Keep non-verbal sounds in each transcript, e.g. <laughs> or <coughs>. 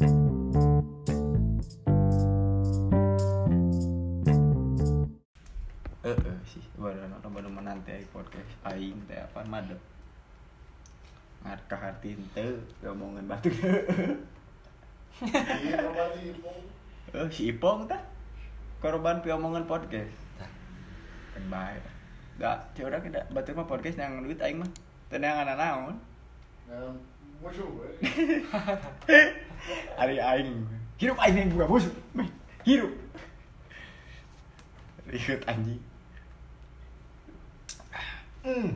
Eh, eh, sih. Baru nonton baru menanti ai podcast. Aing teh apa madep. Ngat kahartin teu ngomongin batu Iya, kembali Ipong. eh si Ipong tah? Korban piomongan podcast. Kan baik Gak, cewek orang kita batu mah podcast yang duit aing mah. Tenang anak naon? Nah, musuh, eh. hari aing hirup aing yang buka busuk Meh, hirup ribut anjing hmm.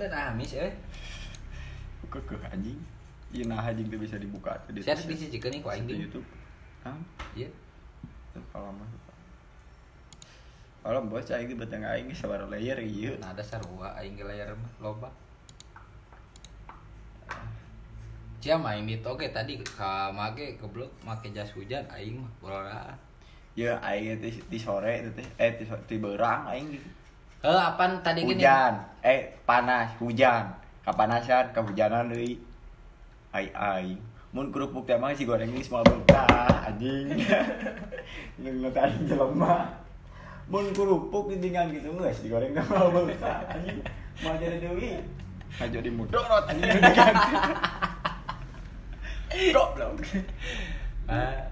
Lain amis eh. kekeh anjing Iya nah anjing tuh bisa dibuka di Saya harus disijikeun nih aing di di. YouTube. Hah? Iya. Kalau mah. Kalau bos aing di beteng aing geus sabar layer ieu. Nah, ada sarua aing ge layar mah loba. Cia main itu oke tadi ka make goblok make jas hujan aing mah bola. Ya aing di, di sore itu teh eh di, di berang aing gitu. Heh, apaan tadi gini? Hujan, eh panas, hujan. Kapanasan, kehujanan deui. Ai aing. Mun kerupuk teh mah si goreng ini semua betah anjing. <laughs> Ngeungeut aing jelema. Mun kerupuk ditinggal gitu geus digoreng teh mah betah anjing. Mau jadi deui. <laughs> Aja di mudorot anjing. <laughs> Goblok. <laughs> Ah,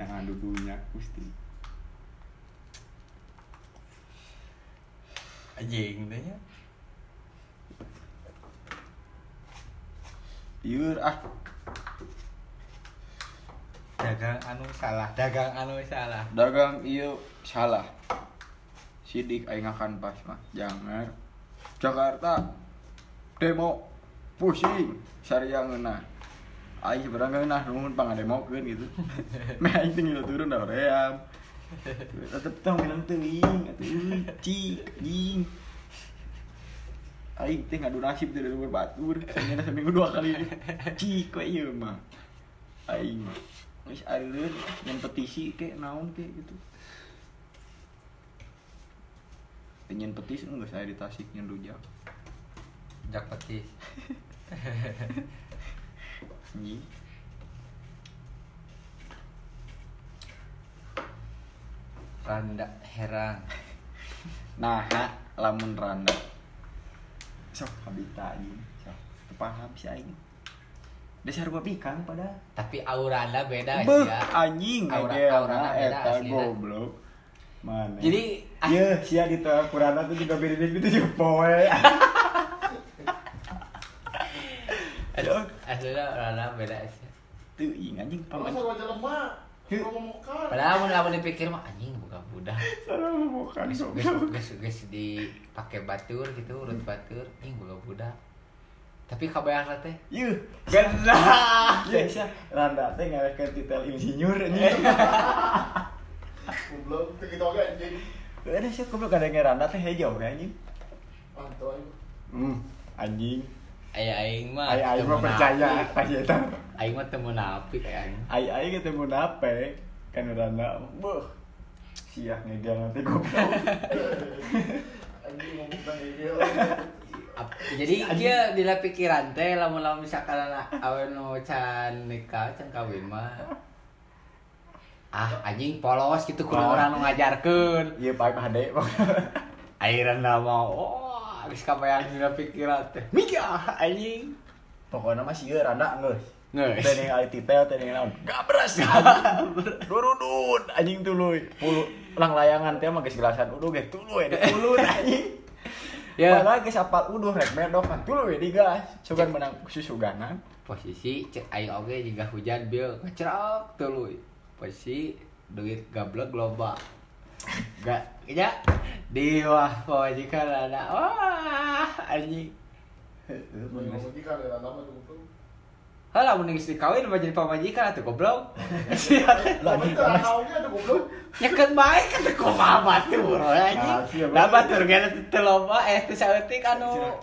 Nah, dudunya Gusti. anjing teh nya. Ieur ah. Dagang anu salah, dagang anu salah. dagang iya salah sidik aing akan pas mah jangan Jakarta demo pusing sariang aing sebenarnya ngeunah nuhun pangademokeun gitu. <laughs> Meh aing tinggal turun da hoream tetep tong bilang teuing atuh cik anjing. Aing teh ngadu nasib dari luar batur sanyana seminggu dua kali. Cik we ieu mah? Aing geus areun nyen petisi ke naon ke gitu. Nyen petis enggak saya di Tasik nyen rujak Jak petis. <laughs> anjing Randa herang. nah lamun randa sok habita anjing sok Teu paham si aing dasar gua pikan pada Tapi aurana beda Beuh, ya. anjing Aura- aja aurana beda eta aslina. goblok mana Jadi ah, Iya, sia di tengah kurana tuh juga beda gitu poe. <laughs> Aslinya aurana beda sih. tuh ing anjing Kalau paman. sama kalau ngomokan. Padahal mun lamun dipikir mah anjing buka budak. Salah bukan Geus geus goblok. geus geus dipake batur gitu, urut batur, anjing buka budak. Tapi kabayang lah teh. Yuh, genah. Ya sia, randa teh ngarekeun titel insinyur anjing. Goblok, begitu aja anjing. Ada sih goblok ada yang randa teh hijau ya anjing. Mantap aja. Hmm, anjing. Aya aing mah. Ai ai teu mah percaya munafik. tah eta. Aing mah teu munafik aing. Ai ai ketemu nape? Kan randa. Beuh. Sia ngegel nanti goblok. Anjing ngomong Jadi dia dila pikiran teh lamun lamun misalkan anak awen nu can nikah can kawin mah. Ah anjing polos gitu kudu orang ngajarkeun. Iya, Pak Hade. Airan mau oh geus kabayang dina pikiran teh. Mija anjing. Pokoknya mah sieun randa geus. Geus. Teh ningali titel teh ningali naon? Gabres. <laughs> Durudun anjing tuluy. Pulu lang layangan teh mah geus gelasan uduh ge tuluy di puluh anjing. Ya. Padahal geus apal uduh rek medok kan tuluy di gas. Sugan menang susuganan. Posisi cek aing oge juga hujan bieu ngecerak tuluy. Posisi duit gablek loba. Gak, ya di wah pamajikan ada wah anjing. Jika ada nama tuh goblok. Halah mun geus dikawin mah jadi pamajikan atuh goblok. Lah anjing teu panas. naonnya ada goblok. Nyekeun bae kan teu kumaha batur anjing. Ah, bener. batur ge teu loba eh teu saeutik anu.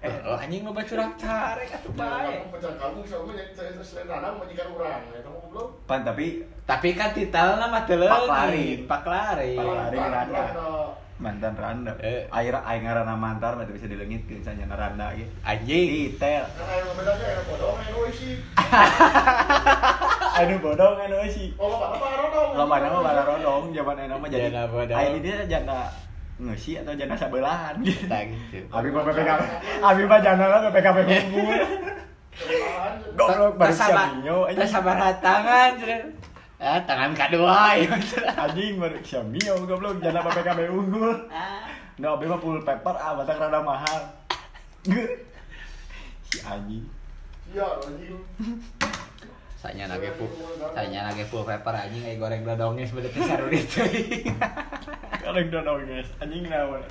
Eh, anjing nu bacurak carek atuh bae. Pecah kamu sama saya selain anak majikan orang. Ya kamu goblok. Pan tapi Tapi kan titelna mah teu Pak Lari. Pak Lari. Pak Lari. Randa. Mantan randa. Eh. Air air ngaranna mantar mah bisa dileungitkeun sanya randa ge. Anjing. Titel. Sih. Anu bodong anu <laughs> sih. Oh, bapak apa rodong? Loba nama bala rodong zaman enak mah jadi. Dia janda ngeusi atau janda sabelahan gitu. Gitu. Abi mah PPKP. Abi mah janda lah <laughs> PPKP unggul. Goblok baru tak sabar tangan. Ah, tangan kedua <laughs> ya. anjing baru Xiaomio goblok janda PPKP unggul. Nah, abi mah full paper ah batak rada mahal. si anjing. Iya, anjing. Sanya nage full, sanya nage full paper anjing kayak goreng dodongnya sebenarnya seru itu. <laughs> Kalau dodong guys, anjing naon. <laughs>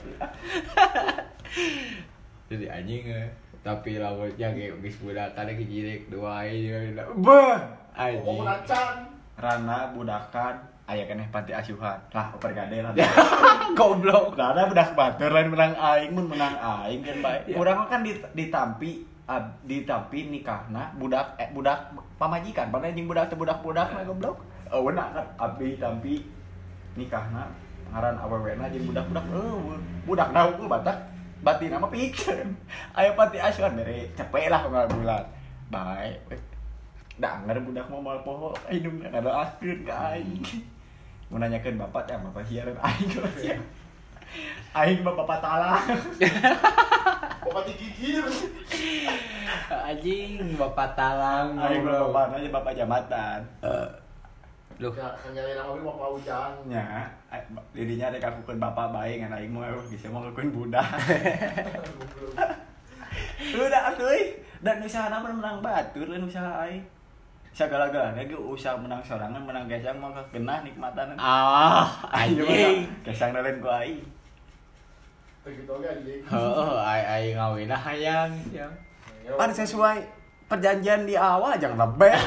Jadi anjing eh. tapi rambutnya kayak geus budak kana kijirek dua aja. Beuh, anjing. Rana budakan aya keneh panti asuhan. Lah pergade lah. <laughs> Goblok. Nah, ada budak batur lain menang aing mun menang aing kan bae. Ya. Urang kan dit- ditampi ab- ditampi nikahna budak eh, budak pamajikan, padahal jeung budak teh budak-budak mah goblok. Oh, beuna kan abdi tampi nikahna ngaran awewena jeung budak-budak. Oh, budak na unggul batak batin mah pikeun. <laughs> Aya panti asuhan mere cepet lah ngal bulan. Bae. Da anger budak mah moal poho hidung kada askeun ka aing. Mau nanyakeun bapak ya bapak siaran aing <laughs> ya. Aing mah bapak talang. <laughs> Bapak digigir. Anjing bapak talang. Aing mah bapak nanya bapak jabatan. Eh, Loh, Ya, nyari nama bapak hujan. Nya, dirinya ada kakukeun bapak bae ngan aing mah bisa mah kakukeun budak. Udah <laughs> atuh dan usaha nama menang batur lain usaha aing. Segala-galanya ge usaha menang sorangan menang gesang mah kena nikmatan. ah, anjing. gesang lain ku aing. Begitu aja anjing. Heeh, ai ai ngawinah hayang. ya. Pan sesuai perjanjian di awal jangan lebih. <laughs>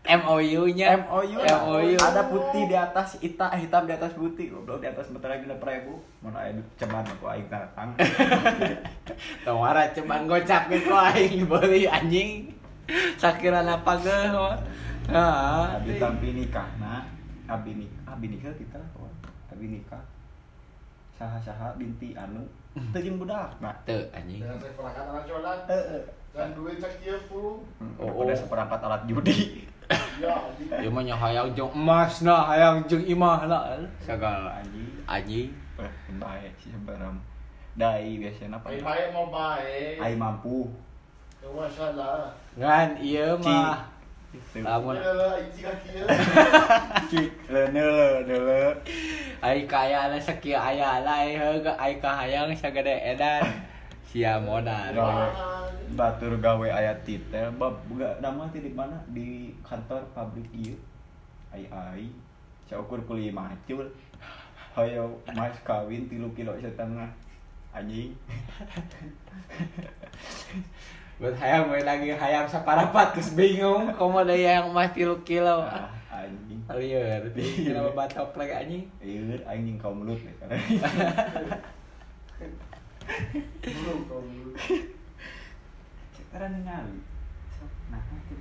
MOU-nya. MOU, MOU. ada putih di atas ita hitam di atas putih goblok di atas bentar lagi lima ribu mana ada ceman aku aing datang <laughs> Tawara cuman gocap gitu aing beli anjing. Sakiran apa ge. Ah, abi tampi nikah nah abi nikah abi nikah kita kawan abi nikah saha saha binti anu teu jeung budak nah teu anjing. Perangkat anak colan. heeh Dan duit cek kieu puluh. Oh, udah seperangkat alat judi <laughs> Ya, anjing. Mah nya hayang jeung emas nah, hayang jeung imah lah. Sagala anjing anjing. bae sih sebaram dai biasanya apa baik mau baik. ai mampu Ya masalah. Ngan ieu mah. Lamun Ya. <laughs> Leuneu leuneu ai kaya ana sakieu aya lah ai heuga ai kahayang sagede edan. Sia modal. batur gawe aya titel bab nama teh di mana? Di kantor pabrik ieu. Ai ai. Saukur kuliah macul. Hayo mas kawin tilu kilo setengah. Anjing <laughs> Buat hayang we lagi hayang saparapat terus bingung. Komo deui yang emas 3 kilo. ah, anjing. Alieur, kenapa batok lagi anjing? ieu anjing kaum mulut ya Belum kau belum. sekarang ningali nah itu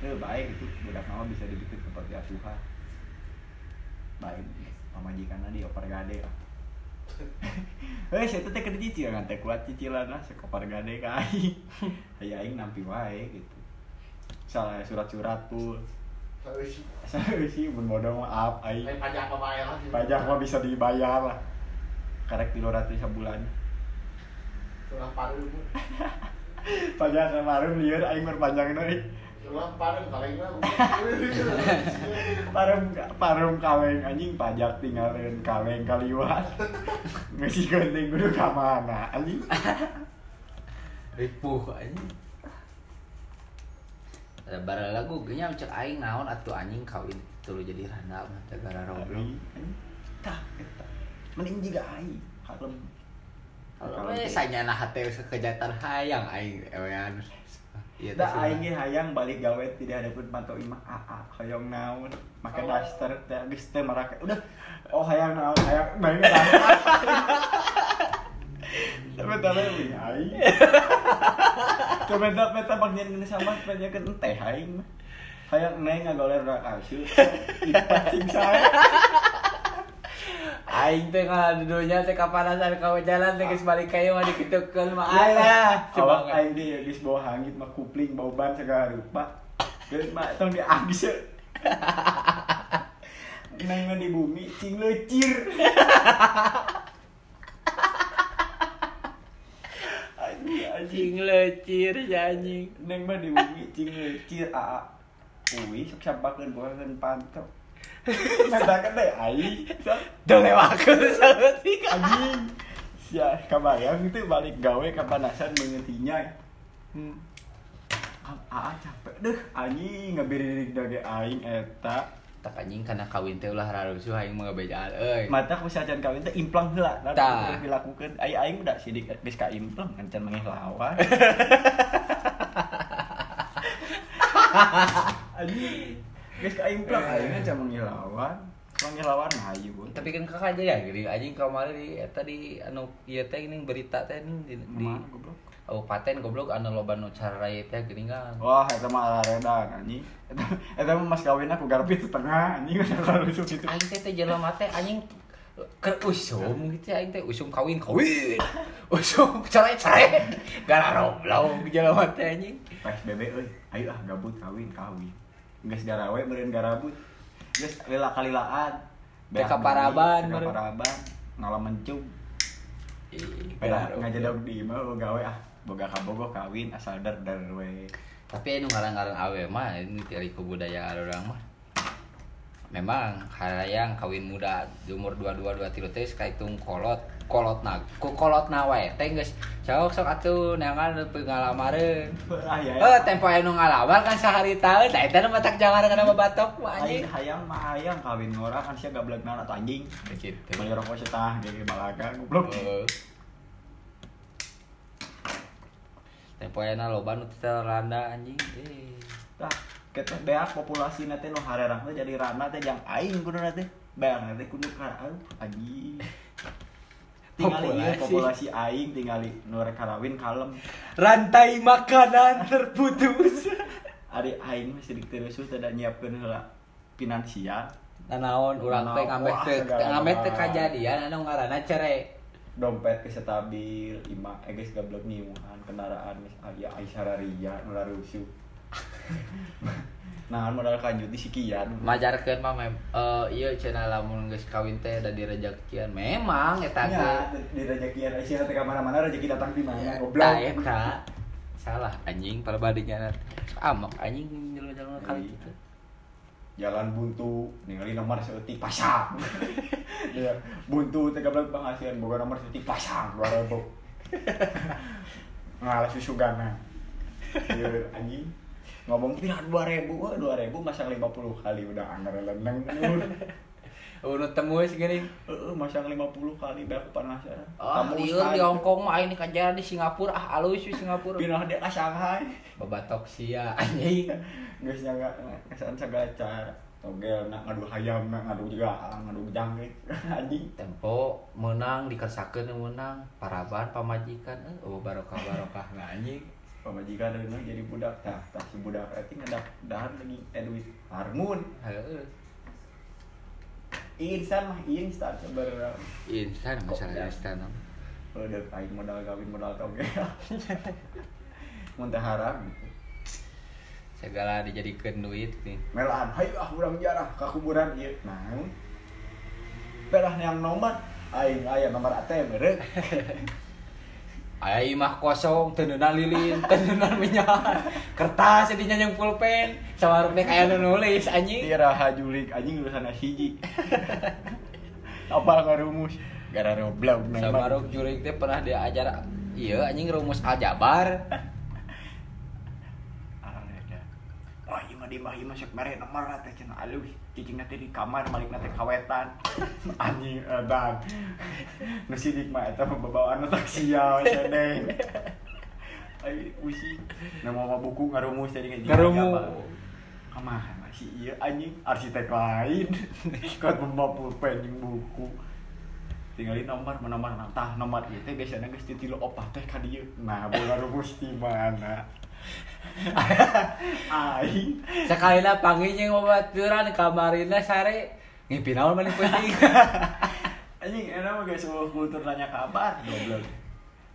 eh baik itu budak nama bisa dibikin seperti asuhan baik pamajikanna di opar gade lah <laughs> Eh, saya teh keur cicil kan teh kuat cicilan lah sekopar gade ka aing. <laughs> Aya aing nampi wae gitu. Salah surat-surat tuh. Saya sih. Saya sih mun mah up aing. Pajak apa bayar lah. Pajak mah bisa dibayar lah. Karek 300 sebulan. Curah parum. <laughs> Pajak kemarin lieur aing berpanjang deui. Curah parum kalengna. <laughs> Parum parum kaleng anjing pajak tinggalin kaleng kaliwat. Ngisi genting kudu ka mana anjing. Ripuh anjing. Ada bara lagu nya cek aing naon atuh anjing kawin tuluy jadi randa mah teh gara. Tah eta. Mending jiga aing kalem. Kalau we sanyana hate sekejatan hayang aing ewean. Teh Da sunah. aing ge hayang balik gawe tidak ada pun panto imah aa hayang naon make Oh. daster teh geus teh marake udah oh hayang naon hayang main Tapi tapi aing. Komentar peta bagian ini sama panjakeun teh aing. Hayang neng ngagoler rak asyuk. Ipacing saya. Aing teh ngalah dudunya teh kapanasan ka jalan teh geus balik ka ieu mah dikitukeun mah alah. Awak Coba aing dia geus bawa hangit mah kupling bau ban segala rupa. Geus mah tong diabis. <laughs> Mah di bumi cing lecir. <laughs> Cing lecir anjing. Neng mah di bumi cing lecir aa. Uwi sok sampakeun bukan pantok. Ngadakan deh aing. Tuh lewakeun saeutik Anjing. Sia kabayang itu balik gawe kapanasan mengetinya. Hmm. Aa capek deh anjing ngabiririk dage aing eta. Tak anjing kana kawin teh ulah rarusuh aing mah ngabejaan euy. Mata ku sajan kawin teh implang heula. Tah. dilakukeun. Ai aing udah sidik geus ka implang encan mangeh lawan. <laughs> Anjing. Geus ka implang aing encan mangeh lawan. Mangeh lawan hayu. Tapi kan kakak aja ya gini anjing kamari di eta di anu ieu teh geuning berita teh nih di, di goblok? Kabupaten goblok anu loba nu cara raya teh geuning kan. Wah, eta mah araredan anjing. Eta eta mah mas kawin aku garpi setengah anjing <laughs> kalau itu gitu. Aing teh teh jelema teh anjing keur usum gitu aing teh usum kawin kawin. <laughs> Usum cerai-cerai. Gara roblong jelema teh anjing. PSBB euy, ayo ah gabut kawin kawin. Geus garawe beureun garabut. Geus lila kalilaan. Teh kaparaban, Teh beureun. kaparaban. Ngalam mencung. Gara ngajadog di imah oh, gawe ah. Boga kabogoh kawin asal dar dar we. Tapi anu ngarang-ngarang awe mah ini dari kebudayaan orang mah. Memang harayang kawin muda di umur 22 23 teh kaitung kolot kolot na ku kolot na wae teh geus sok sok atuh neangan pengalamareun. <laughs> Ah ya. Eh tempo anu ngalamar kan sehari tahu tah eta mah tak jangan kana batok mah anjing. hayang mah hayang kawin ngora kan sia gablegna atau anjing. Begitu. Beli rokok setah gege balaga goblok. Heeh. Tempo anu loba nu teh randa anjing. Eh. Tah, kita beak populasi nanti no harerang jadi rana teh jang aing kudu nanti. Beak nanti kudu ka anjing. <laughs> Tingali ieu Populasi. populasi aing tingali nu rek karawin kalem. Rantai makanan terputus. <laughs> Ari aing reusuh teh da nyiapkeun heula finansial. Nanaon urang teh ngameh wah, teh ngameh teh kajadian anu ngaranna cerai. Dompet geus stabil, ima eh geus gablok nyiuhan kendaraan geus aya Aisyararia nu rusuh. Nah, modal kanjut di sikian. Majarkeun mah mem eh ieu cenah lamun geus kawin teh da direjekian. Memang eta Ya, teh. di rezeki Aisyah teh ka mana-mana rezeki datang di mana goblok. Tah eta. Salah anjing perbandingan amak anjing jalan-jalan kali Iya. gitu. jalan buntu ningali nomor seutik pasang <laughs> ya buntu teh gablek penghasilan boga nomor seutik pasang 2000 <laughs> ngalah susu gana anjing ngomong pira 2000 wah 2000 masang 50 kali udah anggar leneng <laughs> Unu temu geus geuning. Heeh, masang 50 kali dah penasaran. Ah, lieur di Hong Kong mah ini kajadian di Singapura ah alus <laughs> di Singapura. Pindah dia ka Shanghai. Babatok sia <laughs> anjing. Geus nyaga kesan segala cara. Togel nak ngadu hayam, nak ngadu juga, ngadu jangkrik. Anjing. Tempo menang dikersakeun menang paraban pamajikan eh oh barokah barokah nah anjing. Pemajikan dari jadi budak. Tah tah si budak itu ngedak dahan lagi. Edwin harmun. Heeh. instan mah instan. Sebenarnya Instan masalah instan. udah aing modal kawin modal toge muntah haram Segala dijadikeun duit nih. melaan. Hayu ah urang jarah ka kuburan ieu naon? Pelah yang nomor. Aing aya nomor ATM rek <laughs> Ai mah kosong, tenenan lilin, <laughs> tenenan minyak, kertas jadinya yang pulpen, sawaruknya kayak nu nulis anjing. tira hajulik anjing lulusan hiji. <laughs> Apa ngarumus gara roblog Sawaruk jurik teh pernah diajar. Iya anjing rumus aljabar. <laughs> Wah, ieu mah di mah ieu mah sok mere nomor teh cenah alus. Cicing nanti di kamar balik nanti kawetan. <laughs> Anjing edan. <laughs> Nu sidik mah eta mah babawaan otak sial <laughs> ceneng. Ai usi. Na mau buku ngarumus tadi Ngarumus. Kamaha mah si ieu anjing arsitek lain. Kan membawa pulpen buku. tinggalin nomor nomor tah nomor ieu teh biasana geus titilu opah teh ka dieu. Nah, bola rumus di mana? Aing Sekali lah panggil yang babaturan kamarina sare ngimpi naon mana penting. <laughs> anjing enak mah guys sebuah kultur nanya kabar goblok.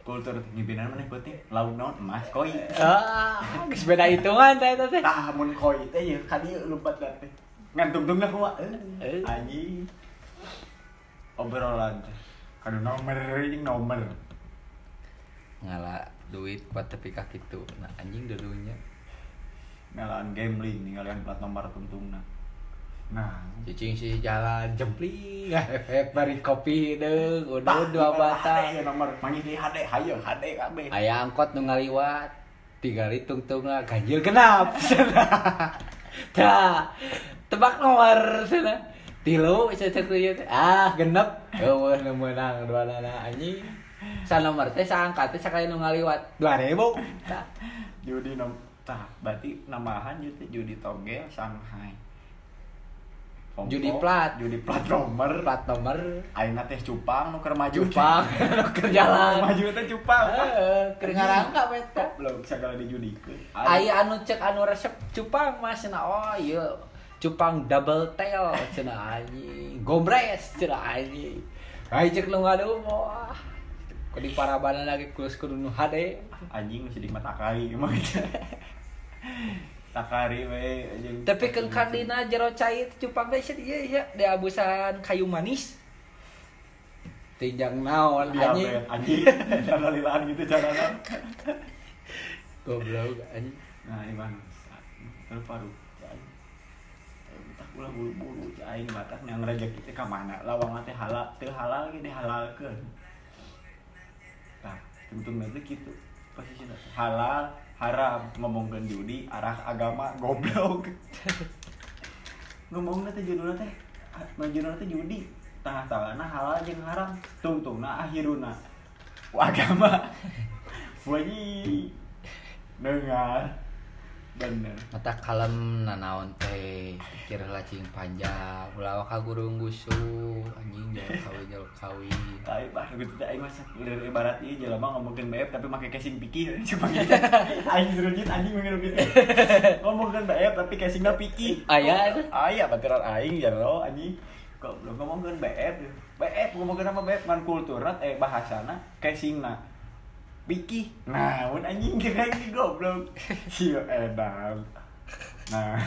Kultur ngimpinan mana putih laut naon? Emas koi. Ah, geus beda hitungan saya teh. tah mun koi. Teh ya ka dieu lumpat da teh. Ngan tungtungna kumaha Eh. eh. anjing obrolan teh. Kadu nomor anjing nomor Ngala duit kuat tapi ka kitu. Nah, anjing dulunya. ngalaan gambling ninggalin plat nomor tungtungna nah Cicing si jalan jempling, <laughs> efek bari kopi tah, udah dua batang. Nomor manggil di HD hayo HD kabeh Aya angkot nu ngaliwat, tinggal tungtung lah ganjil genap. <laughs> <laughs> Tah, tebak nomor sana. Tilu teh. Ah, genep. Eueuh nu meunang dua nana anjing. Sa nomor teh saangkat teh sakali nu ngaliwat. 2000. Tah. judi nom tah berarti namahan judi judi togel Shanghai Pom-pom, Judi plat. judi plat nomor. Plat nomor. Ayeuna teh cupang nu keur maju. Jepang <laughs> nu keur jalan. maju teh cupang Heeh, keur ngarangka teh. belum segala dijudikeun Aya anu cek anu resep cupang mas cenah oh iya. Cupang double tail cenah anjing. Gombres cenah anjing. Ai cek lu ngadu wah di parabana lagi kulus kudu nu hade. Anjing masih di mata kali emang gitu. Takari we anjing. Tapi kan kardina jero cai teh cupang teh sih iya iya. Di abusan kayu manis. Tinjang naon anjing. anjing. Cara lilaan gitu carana goblok anjing. Nah ini mana terparu tak ulah buru-buru aing batas yang rezeki teh ka mana? Lawang teh halal teu halal ge dihalalkeun nah tungtung nanti gitu posisi halal haram ngomongkeun judi arah agama goblok. Ngomongna teh judulna teh majuna teh judi. Tengah-tengahna halal jeung haram. Tungtungna akhiruna. Wah, agama. <laughs> Wajib. Dengar bener. Mata kalem nanaon teh pikir lacing panjang ulah ka gurung gusu anjing jauh kawin jauh kawin. Tapi bah gitu teh aing mah dari ibarat ieu jelema ngomongkeun BF tapi make casing piki <laughs> cuma gitu. Aing serujit anjing mungkin gitu. Ngomongkeun BF tapi casingna piki Aya aya. Batiran aing jero anjing. Kok belum ngomongkeun BF BF ngomongkeun sama BF ngan kulturna eh bahasana casingna piki nah mun anjing kayak gitu goblok sieu edan nah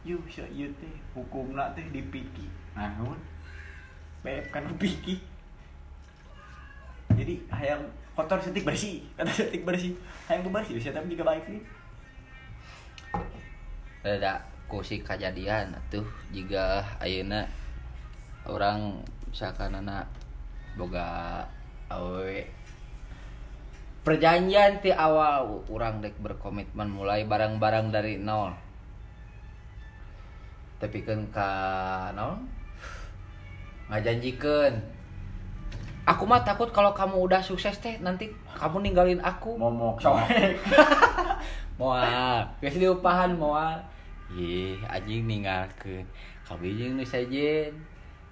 Yuh, sia ieu teh hukumna teh dipiki. Naon? Beb kan piki. Jadi hayang kotor setik bersih, kata setik bersih. Hayang bersih, saya tapi juga baik sih. ada kusi kejadian tuh jika ayeuna orang misalkan anak boga awe. Perjanjian ti awal orang dek berkomitmen mulai barang-barang dari nol. Tapi kan ka nol ngajanjikeun aku mah takut kalau kamu udah sukses teh nanti kamu ninggalin aku. Momok soek. <laughs> moal geus diupahan moal. Ih anjing ninggalkeun. Kawin jeung nu sajen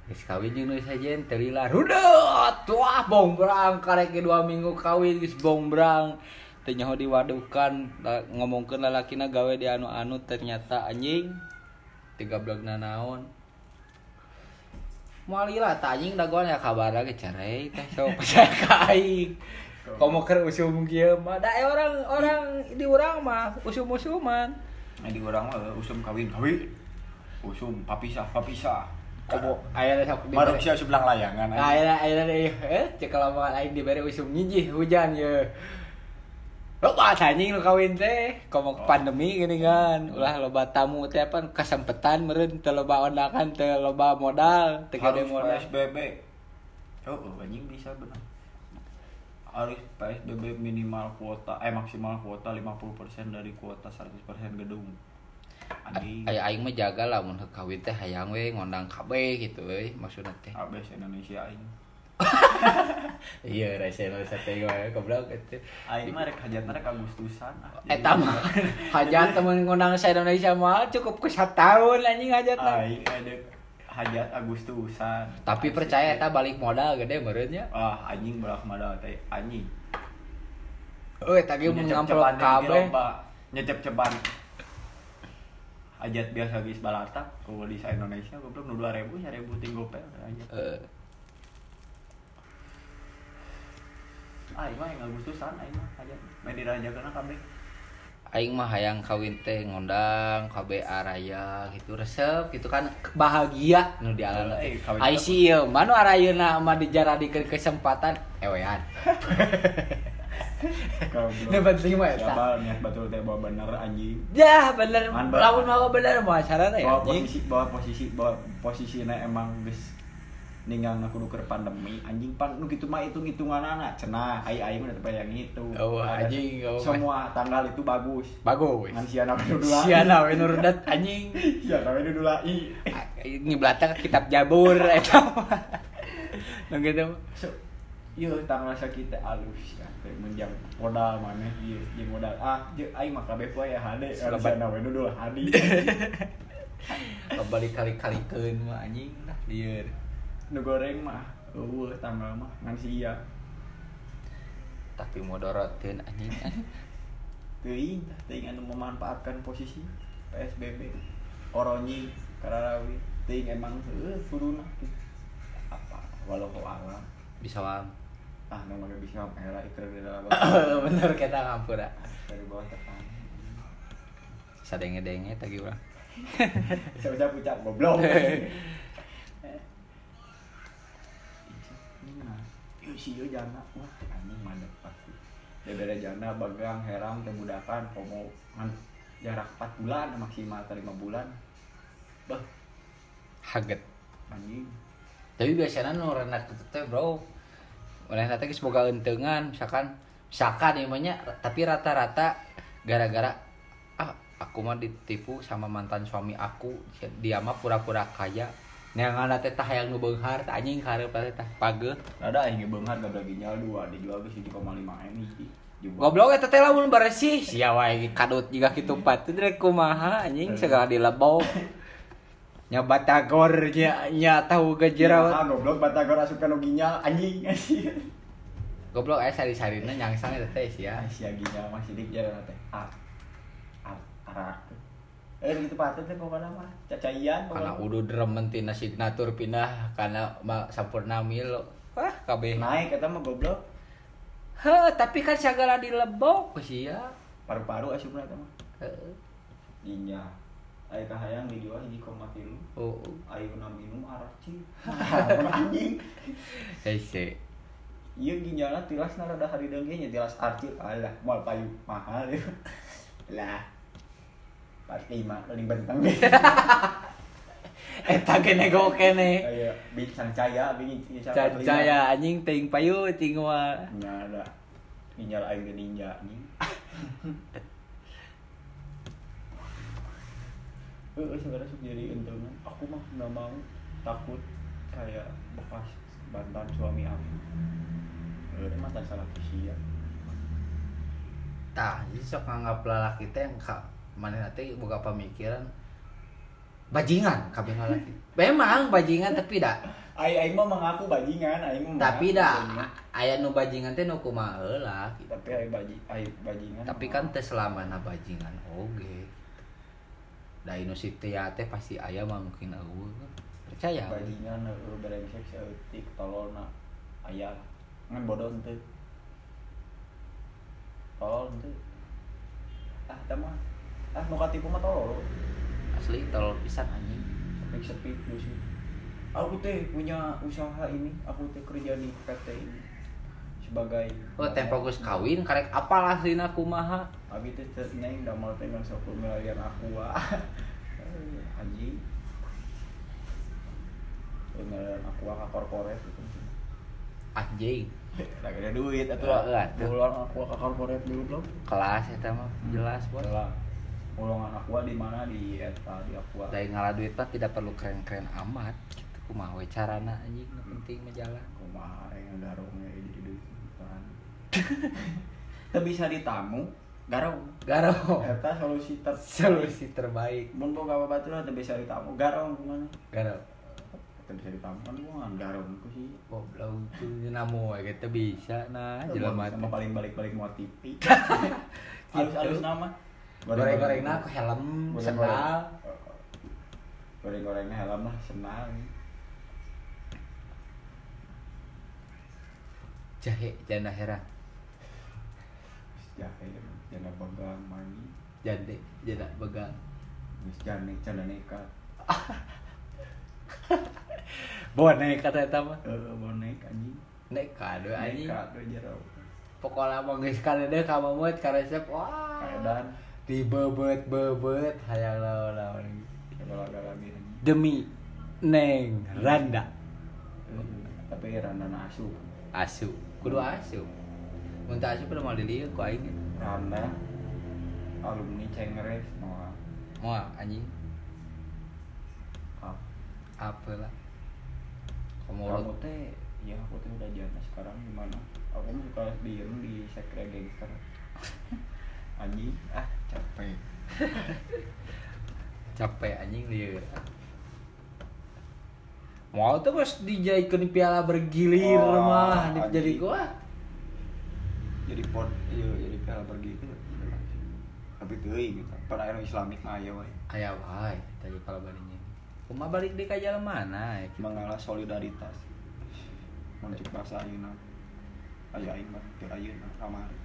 geus kawin jeung nu sajen teu lila rudot wah bombrang. Karek ge dua minggu kawin geus bombrang. Teu nyaho diwadukan ngomongkeun lalakina gawe di anu-anu ternyata anjing tiga blogna naon. Moal lila tak anjing ya kabar lagi cerai teh sok <laughs> percaya ka aing komo keur usum kieu mah. Da orang orang di urang mah usum-usuman. Nah, di orang mah usum kawin. Kawin. Usum papisah papisah. Komo aya da sok di Manusia sebelah layangan. aya aya deui eh cek lamongan aing dibere usum nyijih hujan ye Loba anjing nu kawin teh komo pandemi gini kan ulah loba tamu teh apa kesempetan meureun teu loba ondakan teu loba modal teu gede modal PSBB. Oh, oh, anjing bisa benar. Harus PSBB minimal kuota eh maksimal kuota 50% dari kuota 100% gedung. Aya aing mah jaga lah mun kawin teh hayang we ngondang kabeh gitu we maksudna teh. ABS Indonesia aing. <laughs> Iya, rese nu sate gue goblok itu. Aing mah rek hajatna rek Agustusan. ah. Eta <laughs> mah hajat temen ngundang sa Indonesia mah cukup ke tahun anjing hajat mah. Aing ada hajat Agustusan. Tapi percaya eta balik modal gede meureunnya. Ah, anjing belah modal teh anjing. Euy, tadi mun ngamplop kabeh. Nyecep-cepan. Ajat biasa geus balatak kalau di Indonesia goblok nu 2000 1000 ting gopel ajat. Eh, ah mah yang Agustusan aing mah ajat. Main dirajakeun kabeh. Aing mah hayang kawin teh ngundang KB araya gitu resep gitu kan bahagia nu di alam Eh, kawin ai resep. si ieu manu arayeuna mah dijaradikeun kesempatan ewean <laughs> Nu penting mah eta. Siapa niat betul teh bawa bener anjing. Ya bener, lamun mau bener mau acara ya. bawa posisi bawa posisi bawa posisinya emang geus ninggal kudu keur pandemi anjing. Pan nu kitu mah hitung hitungan anak cenah ai ai mah teu yang itu. Oh, anjing, oh, semua tanggal itu bagus. Bagus. ngan siana we dua Siana we nurudat anjing. <laughs> siana we nu dua i Nyiblatna ke kitab Jabur eta. <laughs> Nu so ieu tanggal sakit teh alus. teh menjang modal maneh ieu jeung modal ah jeung aing mah kabeh poe ya hade. Siana we nu dua hadi. <laughs> Kembali kali-kalikeun mah anjing lah lieur. nu goreng mah eueuh tanggal mah ngan sia Tapi modoroteun anjing. <laughs> teuing teuing anu memanfaatkan posisi PSBB koronyi kararawi. Teuing emang heuh kuduna apa walau alam. Bisa wam. Ah mah bisa era ikrar di dalam <coughs> Bener kita ngampura. dari bawah tekan Sadenge-denge tadi urang. siapa pucat goblok. <laughs> Yuk sih yuk jana. Wah anjing mandek pasti. Bebeda jana bagang herang temudakan komo ngan jarak 4 bulan maksimal ke 5 bulan. Bah. Haget. anjing. Tapi biasanya renat itu teh bro. Oleh nanti geus boga enteungan misalkan misalkan ya mah nya, tapi rata-rata gara-gara ah aku mah ditipu sama mantan suami aku dia mah pura-pura kaya. Neangan teh tah beunghar tah anjing karep teh tah pageuh Ada aing beunghar gabla ginjal dua dijual ke 1,5 M. Jumbo. goblok eta teh lamun bersih. Sia wae kadut jiga kitu patu rek kumaha anjing segala dilebok <laughs> nya batagor nya nya tahu gejera Ah goblok batagor asup nu ginjal anjing. goblok aya sari-sarina nyangsang eta teh sia Sia ginjal masih dik jalan teh. Ah. Ah, arak. Eh gitu patut teh pokokna mah. Cacaian karena udah dremen tina signatur pindah karena ma- sampurna mil wah kabeh Naik eta mah goblok. Heh, tapi kan segala dilebok sia Paru-paru asupna eta mah. Heuh. Ginjal. Aya kahayang dijual 1,3. oh Ayeuna minum arak cing. <laughs> Anjing. hese Iya ginjalna tilasna rada hari deungge nya tilas arcil alah moal payu mahal ya. <laughs> Lah. Pasti mah paling bentang <laughs> eta kene go kene Kayak bintang caya bingin cacaya anjing ting payu ting wa Nya ada ginjal ge ninja anjing. Heeh, sebenarnya sok jadi entungan. Aku mah nggak mau takut kayak bekas mantan suami aku. Eh, mantan salah sia. tah jadi sok nganggap lalaki teh yang ka mana teh boga pemikiran bajingan kabeh lalaki <laughs> memang bajingan tapi dah Aing aing mah mengaku bajingan, aing mah tapi dah aya nu bajingan teh nu kumaha heula gitu. tapi aing baji aing bajingan tapi kan teh selamana bajingan oge da inu sitia teh pasti aya mah mungkin eueuh. Percaya. We. bajingan eueuh brengsek saeutik tololna aya. Ngan bodoh teu tolol teu ah teh mah. Ah nu katipu mah tolol. Asli tolol pisan anjing. Sampai sepi busi aku teh punya usaha ini aku teh kerja di PT ini sebagai oh teh fokus kawin karek apal aslina kumaha? Abi teh teh nyaing damel teh ngan 10 miliar aku <laughs> haji. Miliar aku ka korporat gitu. Anjing. <laughs> Lagi ada duit atuh. pulang aku ke korporat dulu belum kelas eta mah jelas bos lah pulangan aku di mana? Di eta di aku dari ngalah duit mah tidak perlu keren-keren amat. Gitu kumaha we carana anjing penting mah jalan. Kumaha yang garongnya di duit <laughs> teu bisa ditamu garong garong eta solusi ter solusi terbaik. Mun boga babaturan teu bisa ditamu. Garong gimana? Garong teu bisa ditamu kan gua ngan garong ku sih. Goblok itu namu gitu bisa nah jelema sama paling balik-balik mau TV halus-halus nama. Goreng-goreng nah aku helm sendal. Goreng-gorengnya helm lah senang jahe janda heran jahe jana pegang mani jande janda begang geus jane jana nekat. <laughs> Bonek kata eta mah heeh bonek anjing. Nekat we anjing. nekat we jero pokoknya mah geus kadede ka mamut ka resep wah. Kaedan dibebet bebet hayang lawan-lawan demi neng randa. Heeh, tapi randa asu asu kudu asu muntah asu kudu mau dilieu ku aing randa alumni cengres moal anjing ah apa lah kamu teh ya aku teh udah jana sekarang gimana aku suka diem di sekre gangster anjing ah capek capek anjing dia mau tuh pas dijadikan piala bergilir Oh, mah di- anjing. jadi gua jadi pot iya jadi piala pergi itu tapi tuh gitu pada akhirnya islamik mah ayo we ayah wae tadi kalau balinya Kuma balik di ka jalan mana ya? mengalah solidaritas mencuk bahasa ayeuna aya aing mah teu ayeuna ramah <laughs>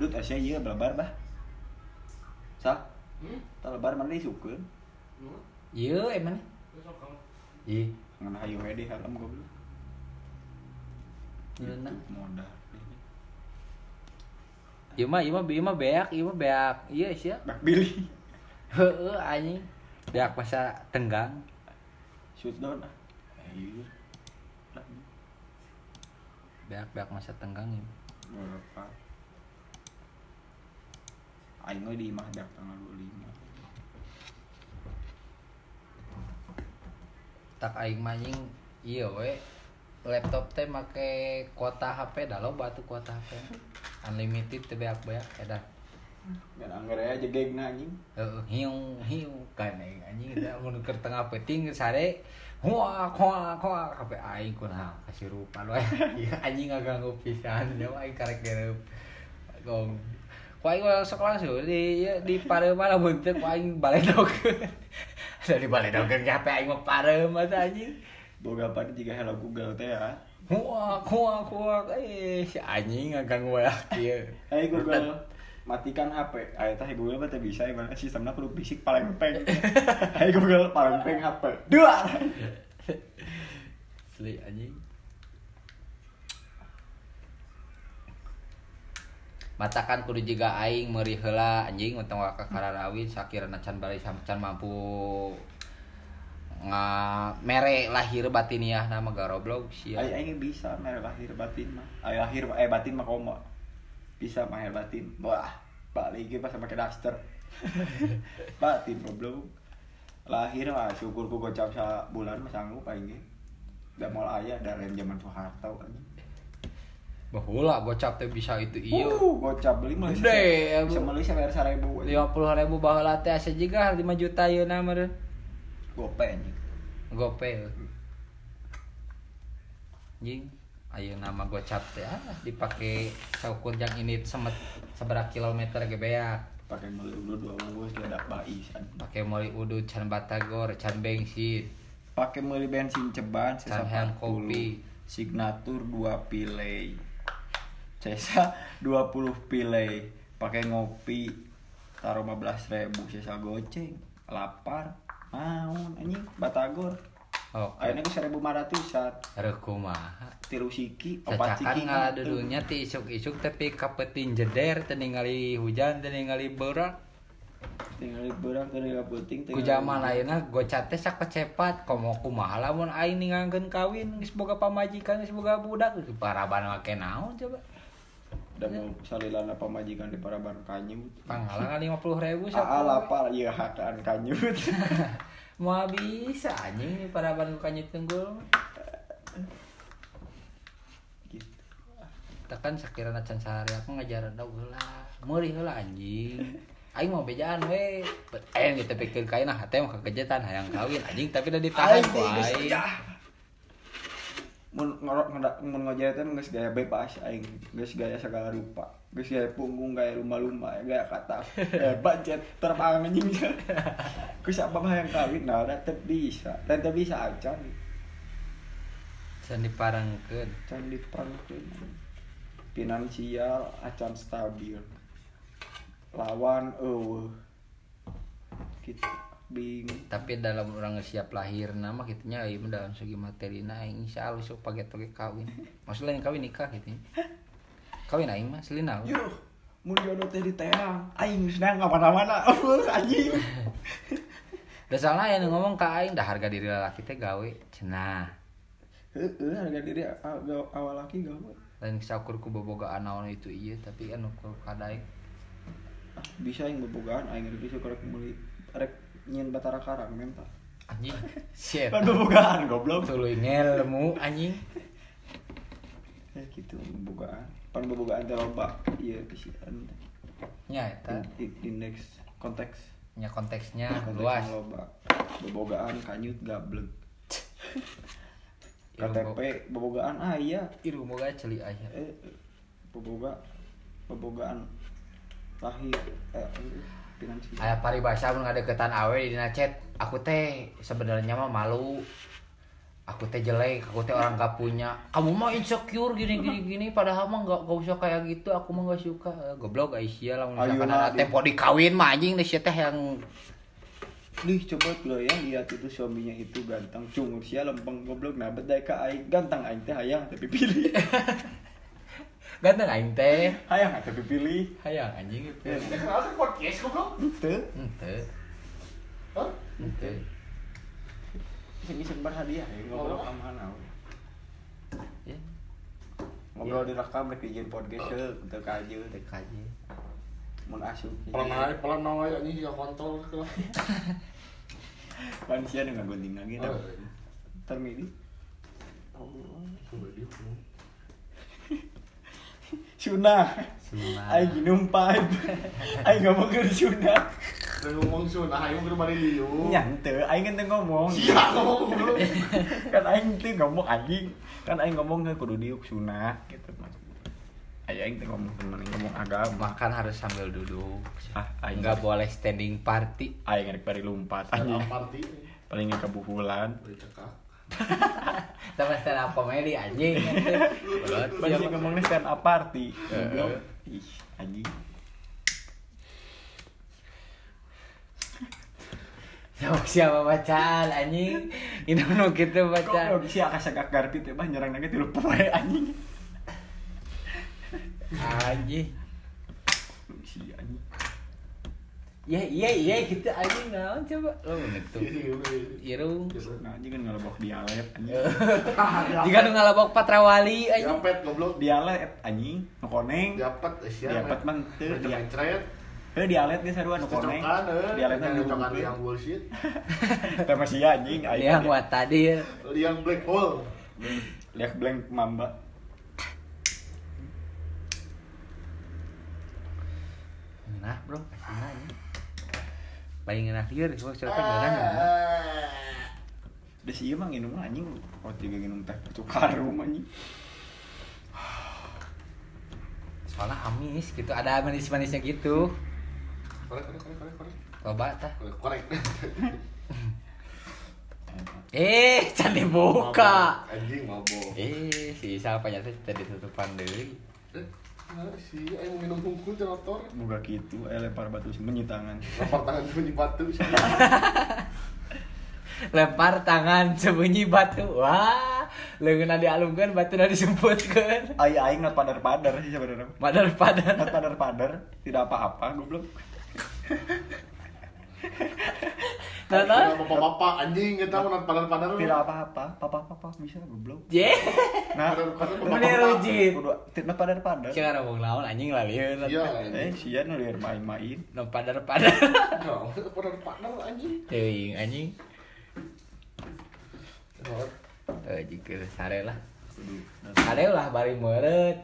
Dut Asia ieu belebar bah. Sah? Hmm? Talebar mana disukeun? Hmm? Iya emang Iya Ngan hayu we di helm goblok. Iya, nah. Itu Modal. Iya mah iya mah iya mah beak iya mah beak iya sih Bak Billy. <laughs> heeh anjing beak masa tenggang Shoot down ah. Ayo. beak beak masa tenggang ya. Berapa? Aing di imah dak tanggal 25. tak aing manjing iya we laptop teh make kuota HP dah lo batu kuota HP unlimited teh beak beak edan Dan anggar aja gegna anjing. Heeh, hiu hiu kan anjing. Da mun keur tengah peting sare huak huak huak HP aing kunaha kasih rupa Iya, <laughs> anjing ngaganggu pisan ya aing karek gereup gong. Ku aing sok langsung di ya, di pareuma lah mun teu ku aing baledokeun. <laughs> Da di baledokeun ke HP aing mah teh anjing Boga apa jika hello Google teh ya. huak huak huak eh si anjing ngaganggu wae kieu <laughs> Hai Google, matikan HP. Aya teh Google mah bisa ibaratnya sistemna kudu bisik paling peng. <laughs> Hai Google, paling peng HP. Dua. <laughs> Asli anjing. Matakan kudu juga aing meuri heula anjing untung ka Kararawin sakirana can bari can mampu nga mere lahir batiniah nama garoblog sia. Ay aing bisa mere lahir batin mah. Ay lahir eh batin mah koma. Bisa lahir batin. Wah, balik ge pas make daster. <laughs> batin goblok. Lahir mah syukur ku gocap sa bulan mah sanggup aing ge. Da moal aya da rem zaman Soeharto anjing. Bahula gocap teh bisa itu iya. Uh, gocap beli mah Gede, ya, Bisa Bu. meuli sabar 1000 lima puluh ribu baheula teh asa juga 5 juta ieu na meureun. Gope anjing. Gopay. Anjing, ayo nama gocap teh ah dipake saukur yang ini semet seberapa kilometer ge beak. Pakai meuli dulu dua bungkus bais anjing. Pakai moli udu can batagor, can bensin. pakai meuli bensin ceban Can hand 40 kopi. signatur 2 pilei sesa 20 pilei pakai ngopi taruh 15 ribu sesa goceng lapar naon anjing batagor Oh, seribu lima ratusan hareuh kumaha. tiru siki opat siki ngaladudunya ti isuk-isuk tapi kapetin jeder teu ningali hujan teu ningali beurang. tinggal berang tinggal puting Ku zaman ayeuna gocap teh sak kecepat komo kumaha lamun aing ningangkeun kawin geus boga pamajikan geus boga budak paraban make naon coba. Dan mau salilana pamajikan di paraban kanyut Panghalangan lima puluh ribu Aa lapar iya hakaan kanyut <laughs> Mau bisa anjing nih para ban kanyut tunggul. gitu Tekan sakirana can sehari aku ngajar da heula. Meuli heula anjing. <laughs> Aing mau bejaan we. Aing kita pikir kain nah teh mah kekejetan hayang kawin anjing tapi udah ditahan ku aing. Teh geus gaya bebas aing geus gaya segala rupa geus gaya punggung gaya lumba-lumba gaya kata gaya <laughs> budget terbang anjing. <laughs> Ku siapa mah yang kawin nah da teu bisa dan bisa acan. Can diparengkeun can diperangkeun finansial acan stabil. Lawan eueuh. Gitu bingung tapi dalam orang siap lahir nama gitunya mah dalam segi materi na aing insya Allah sok paget oge kawin maksudnya lain kawin nikah gitu kawin aing mah selina we. Yuh, mun jodoh teh di teang, aing geus nang mana-mana. <laughs> Anjing. <laughs> da salah ya ngomong ka aing dah harga diri laki teh gawe cenah Heeh, harga diri awal laki gawe. lain sakur ku bobogaan naon itu iya tapi anu ku kadaek Ah, bisa aing bobogaan aing bisa korek meuli rek nyin batara karang mental. anjing shit Kan bobogaan goblok. tuluy ngelmu anjing Ya gitu bobogaan. Pan bobogaan teh loba ieu pisian. nya eta In, in, in next konteks. nya konteksnya Konteks luas loba. Bobogaan kanyut gablek. KTP bobogaan aya. iru moga celi aya eh boboga bobogaan lahir eh aya paribasa mun ngadeketan awe di dina chat aku teh sebenarnya mah malu. Aku teh jelek aku teh orang gak punya. Kamu mah insecure gini gini gini padahal mah gak, gak usah kayak gitu. Aku mah gak suka. Eh, goblok Aisyah lah misalkan ada di- tempo dikawin mah anjing deh teh yang Lih coba lo ya lihat itu suaminya itu ganteng cungur sia lempeng goblok nah bedai ka aing. Ganteng aing teh hayang tapi pilih <laughs> ganteng aing teh hayang tapi pilih hayang anjing itu Ya. Ini kenal kan podcast goblok. teu ente Hah? ente sing isen berhadiah ya ngobrol Oh. amanah we. ya ngobrol direkam rek dijieun podcast teu teu kajeu teu aja mun asup Pelan aja, pelan aja anjing ya kontrol ke. manusia dengan gunting lagi Oh, termidi Oh, iya. Sunah. Aing minum pipe Aing ngomong ke Udah ngomong sunah, ayo ke rumah Liu. Nyante, Aing kan ngomong Siapa ngomong belum? Kan Aing teu ngomong anjing Kan Aing ngomong ke kudu diuk sunah gitu Ayo Aing teu ngomong temen ngomong agama makan harus sambil duduk Ah, aing nggak boleh standing party Aing rek bari lumpat Ada anjing party. Paling kebuhulan cekak. <laughs> sama stand up comedy anjing Masih ngomongnya stand up party. Heeh. Goblok. Ih, anjing. Siapa siapa bacaan anjing? Ini nu gitu bacaan Goblok. Si akasagak garpi teh bah nyerang nage tilu poe anjing. Anjing. Si anjing ya iya iya gitu anjing naon coba lo itu Iya, irung Nah anjing <laughs> kan ngelebok dialet anjing jika nu ngalabok patrawali anjing Diapet goblok. Dialet anjing nu koneng Diapet sia. Diapet mah teu. Heuh dialet ge sarua nu koneng. Eh. Yang nu yang bullshit. <laughs> Teh masih anjing aing. yang buat tadi Liang black hole. Lihat blank mamba. nah bro asina anjing paling enak lieur coba cerita Ah. gimana Da si ieu mah nginum anjing. Oh juga nginum teh putu karum anjing. soalnya amis gitu ada manis manisnya gitu Korek, korek, korek, korek, korek. coba tah Korek, <laughs> eh can dibuka Mabok. Anjing mabok. eh si Isal ternyata tadi tutupan deui Eh, nah, si ayo minum hukum di motor. Buka kitu aya lempar batu sembunyi tangan. Lempar tangan di batu sih. <laughs> lempar tangan sembunyi batu wah leungeunna dialungkeun batuna disemputkeun Ai aing not padar-padar sih sebenarnya. padar padar Not padar-padar, tidak apa-apa goblok. <laughs> nah nah Bapak-bapak anjing kita mau padar-padar. Tidak apa-apa, papa-papa bisa goblok. je Nah, Padar-padar Bener, Rujit. Tidak padar-padar. Jangan ngomong naon anjing lah lieur Iya. Eh, sia nu lieur main-main. no padar padar Nah, padar-padar anjing. teuing anjing eh jika sare lah sare lah bari meureut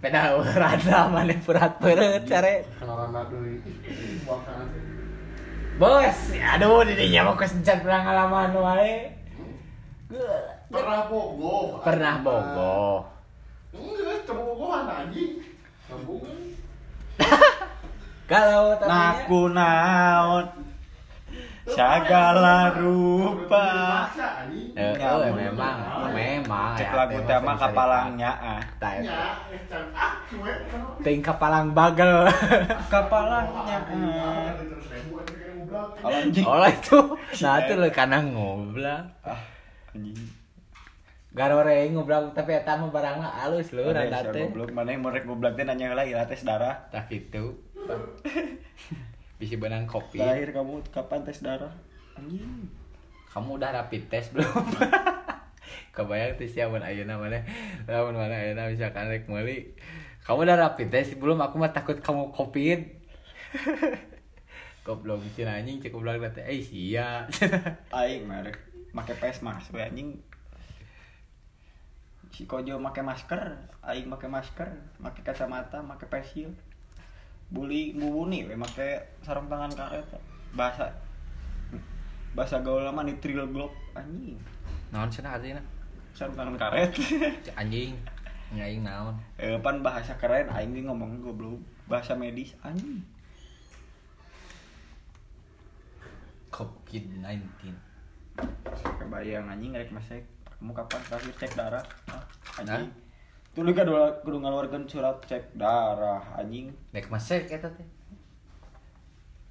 peda urana <laughs> mane purat peureut sare Kenalan deui. Makan. Bos aduh di dinya mau kesencat pengalaman wae. Geuh. Pernah bogoh. pernah bogoh Enggak, coba bogohan anjing. Sambungan. <laughs> kalau tapi Naku naon. Segala rupa. Eh, Ya, ampun. memang memang Cek ya, lagu teh tema kapalangnya ah. Ya, eh, ah, ting kapalang bagel. Kapalangnya ah anjing. Kalau oh itu. <laughs> Nah itu lo karena ngoblak. Ah anjing. Garore ngoblak tapi eta mah barangna alus lu Ada rada yang teh. goblok mana yang mau rek goblok teh nanya lagi tes darah tak itu. <laughs> Bisa benang kopi. Terakhir kamu kapan tes darah anjing. Kamu udah rapid test belum? <laughs> Kebayang tuh siapa ayeuna mana lamun mana ayeuna misalkan rek meuli. Kamu udah rapid test belum? Aku mah takut kamu covid goblok si anjing? Cek goblok teh eh sia <laughs> aing merek make face mask we anjing. Si kojo make masker aing make masker make kacamata make shield. Buli bubuni we make sarung tangan karet. Bahasa bahasa gaul lama nih trill globe anjing. Naon cenah artinya sarung tangan karet. <laughs> Anjing. Ngaing naon? Eh pan bahasa keren aing ngomong goblok. Bahasa medis anjing covid 19 kebayang anjing rek masek kamu kapan? Terakhir cek darah. Ah, anjing. Tuh lu kudu kudu ngaluarkeun surat cek darah anjing. Nek masek eta teh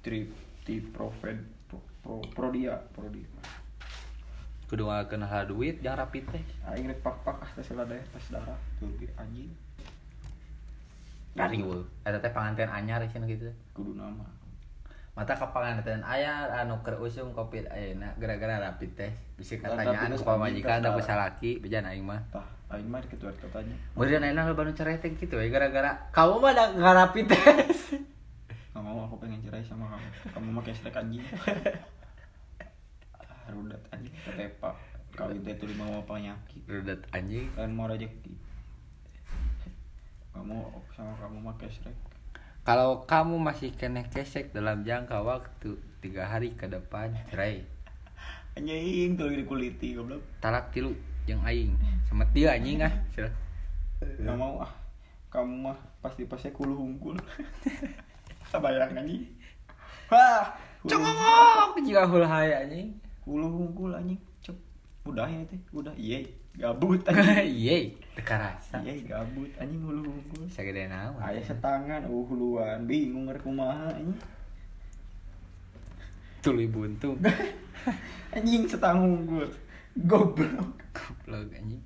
tri ti profed pro, pro, prodia prodia. Kudu ngakeun hal duit jangan rapid test aing rek pak pak ah tes deh tes darah. Ge, anjing. Dari eta teh panganten anyar cenah gitu kudu nama mata kapanganten ayar anu keur usum covid ayeuna gara-gara rapid test bisa Dan rapid ku test pamajikan tapi salaki bejan aing mah. Tah aing mah kitu katanya. Kemudian ayeuna baru cerai teh gitu we gara-gara kamu mah nggak rapid test <laughs> nggak mau aku pengen cerai sama kamu. Kamu mah kayak selek anjing. <laughs> Ah, rudat anjing ketepak. Kawin teh tuh mau penyakit Rudat anjing. Kan mau rezeki. Kamu sama kamu mah kesrek kalau kamu masih kena kesek dalam jangka waktu tiga hari ke depan cerai anjing tuh di kuliti goblok. Talak tilu yang aing. Sama dia anjing ah. Sila. nggak mau ah. Kamu mah pasti pasti kulu hungkul. <laughs> Bayang anjing. Wah congok jika hul hai anjing. Kulu hungkul anjing. Cep udah ini teh udah. Iya gabut <laughs> iya teka rasa iya gabut. Anjing hulu hungkul sagede naon ayah setangan. Uh huluan. Bingung ngerek kumaha anjing. Tuluy buntung. <laughs> Anjing setang hungkul goblok. Goblok anjing.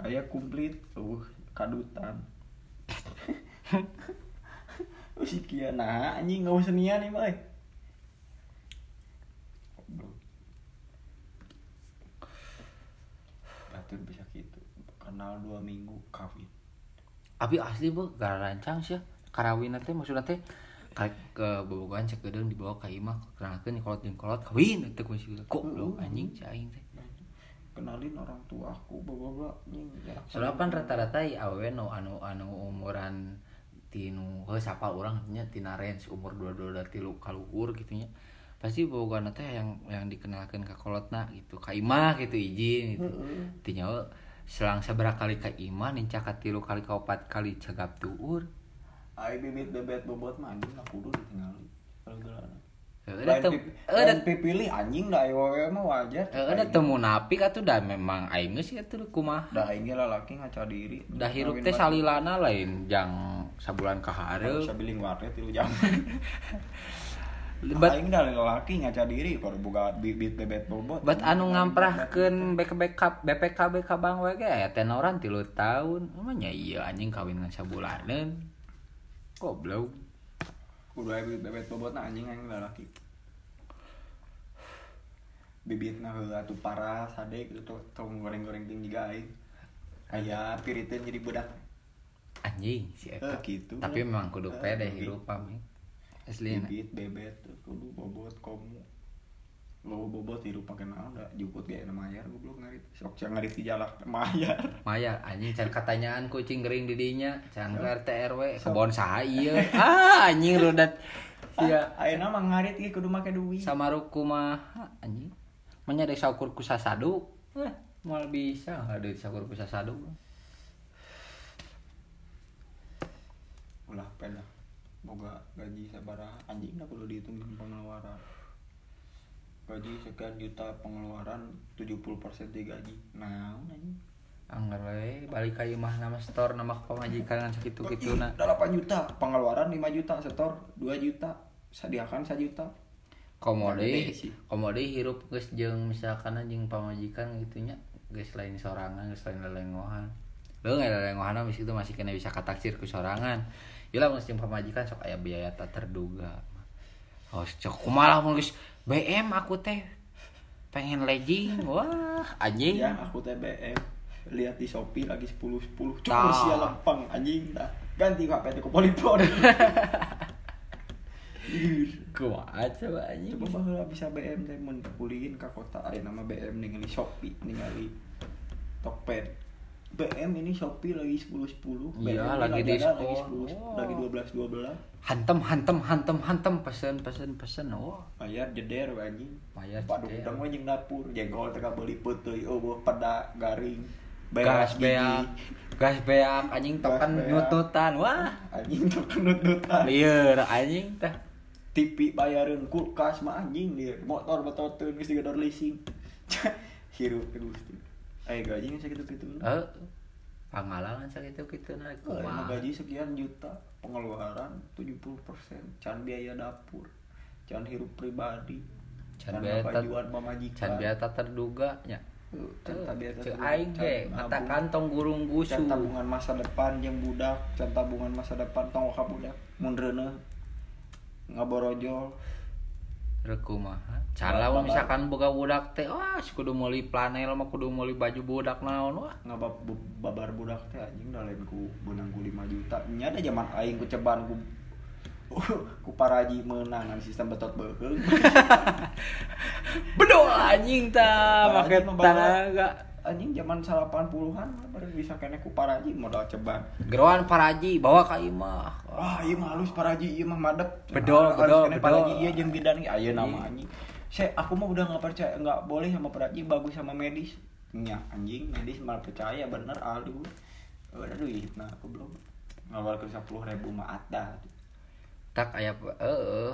Ayah komplit uh kadutan. <laughs> Si kia nah anjing nggak usah nian nih boy Goblok. Batur bisa gitu. Kenal dua minggu kawin. Abi asli bu gara rancang sih karawin teh maksudnya teh kayak ke bobogohan cek gedeng dibawa ka imah kenalkeun kolot jeung kolot kawin teh ku sih kok belum anjing si aing teh? Kenalin orang tua aku bawa anjing ya, soalnya pan rata-rata ya awewe no anu anu umuran tinu siapa orang nya tina range umur dua dua tilu kaluhur gitu nya pasti bobogohan teh yang yang dikenalkan ke kolotna gitu. Ka imah gitu izin gitu. Tinya we, selang seberapa kali ka imah nincak ka tilu kali ka opat kali cegap tuur. Ay bibit bebet bobot mah anjing aku dulu ditinggalin. Kalau gelarna Ada Lain tem, ada lain pipilih anjing dah awewe mah wajar. Ada temu napik atuh dah memang aing geus atuh kumaha. dah aing lalaki ngaca diri. Dah hirup teh salilana lain jang sabulan ka hareup. bisa biling warnet tilu jam <laughs> Bet aing dah lalaki ngaca diri kalau boga bibit bebet bobot bet anu ngamprahkeun BPK BPKB ka Bang we ge aya tenoran 3 tahun. Emangnya iya anjing kawin ngan sabulanan. Goblok. kudu aya bibit bebet bobot nah anjing aing lalaki bibitna heula atuh parah sadek gitu tuh tong goreng-goreng tinggi aing aya piriteun jadi budak Anjing si eta. gitu Tapi memang kudu pede hirup pami. Aslina. bibit bebet kudu bobot komu. Lo bobot hirup pakai naon da juput gaya nama mayar goblok ngarit sok cia ngarit di jalak <laughs> mayar. Maya anjing can katanyaan kucing gering di dinya. Can ke RT RW So- kebon saha ieu. Ah anjing rudat. Sia. ayeuna mah ngarit ge kudu make duit. Sama ruku mah anjing. Manya desa ukur ku sasadu. Eh, mal bisa. Nggak duit sakur bisa sadu. ulah peda boga gaji sabaraha anjing lah kudu dihitungin pengeluaran gaji sekian juta pengeluaran 70% di gaji nah anjing Anggar we balik ka imah nama store nama pamajikan kan sakitu kitu na. 8 juta pengeluaran 5 juta setor 2 juta sediakan 1 juta Komode, komode hirup geus jeung misalkan anjing pamajikan gitu nya. Geus lain sorangan, geus lain lelengohan. Lu nggak lelengohan mah itu masih kena bisa kataksir ku sorangan. Yalah mun jeung pamajikan sok aya biaya tak terduga. Oh, cok kumaha mun geus BM aku teh pengen legging. Wah, anjing. ya aku TBM lihat di Shopee lagi 10 10 cukup Tah. sia lempeng anjing dah ganti HP ku Polipon <laughs> Kumaha coba anjing. coba baheula bisa BM teh mun kuliin ka kota aya nama BM ningali Shopee ningali Tokped BM ini Shopee lagi 10 10 Iya, lagi ada diskon. lagi 10 Oh. lagi 12 12 Hantem hantem hantem hantem pesen pesen pesen oh. bayar jeder anjing. Bayar Pak jeder. udang mah jeung dapur. Jengkol teh beli oh buah peda garing. Gas gigi. beak. Gas beak anjing Gas beak. nututan wah. Anjing tuh kenut-nutan lieur anjing teh TV bayarin kulkas mah anjing dia motor betul tuh geus digedor leasing. <laughs> Hirup gusti aya gaji nya sakitu kitu eh pangalaman sakitu kitu na Oh, gaji sekian juta pengeluaran 70% can biaya dapur can hirup pribadi Can can biaya bajuan mamajikan can biaya tak terduga nya. Terduga, aing ge. Mata kantong gurung gusu. can tabungan masa depan yang budak can tabungan masa depan tong ka budak. Mun reuneuh ngaborojol Rek kumaha cara Babar. misalkan boga budak teh wah si kudu meuli planel mah kudu meuli baju budak naon. Wah. Ngabab babar budak teh anjing da lain ku beunang ku 5 juta. Nya ada zaman aing ku ceban ku <laughs> ku paraji menang ngan sistem betot beuheung <laughs> bedo anjing ta make bawa- tanaga anjing zaman 80-an baru bisa kena ku paraji modal ceban Geroan paraji bawa ka imah. wah ieu mah halus paraji ieu mah madep Bedol, Halus bedol, bedol. paraji ieu jeung bidan aya nama Iya. anjing saya aku mah udah nggak percaya nggak boleh sama paraji bagus sama medis nya anjing medis malah percaya bener aduh udah duit nah aku belum ngawal ke sepuluh ribu mah ada Tak aya eh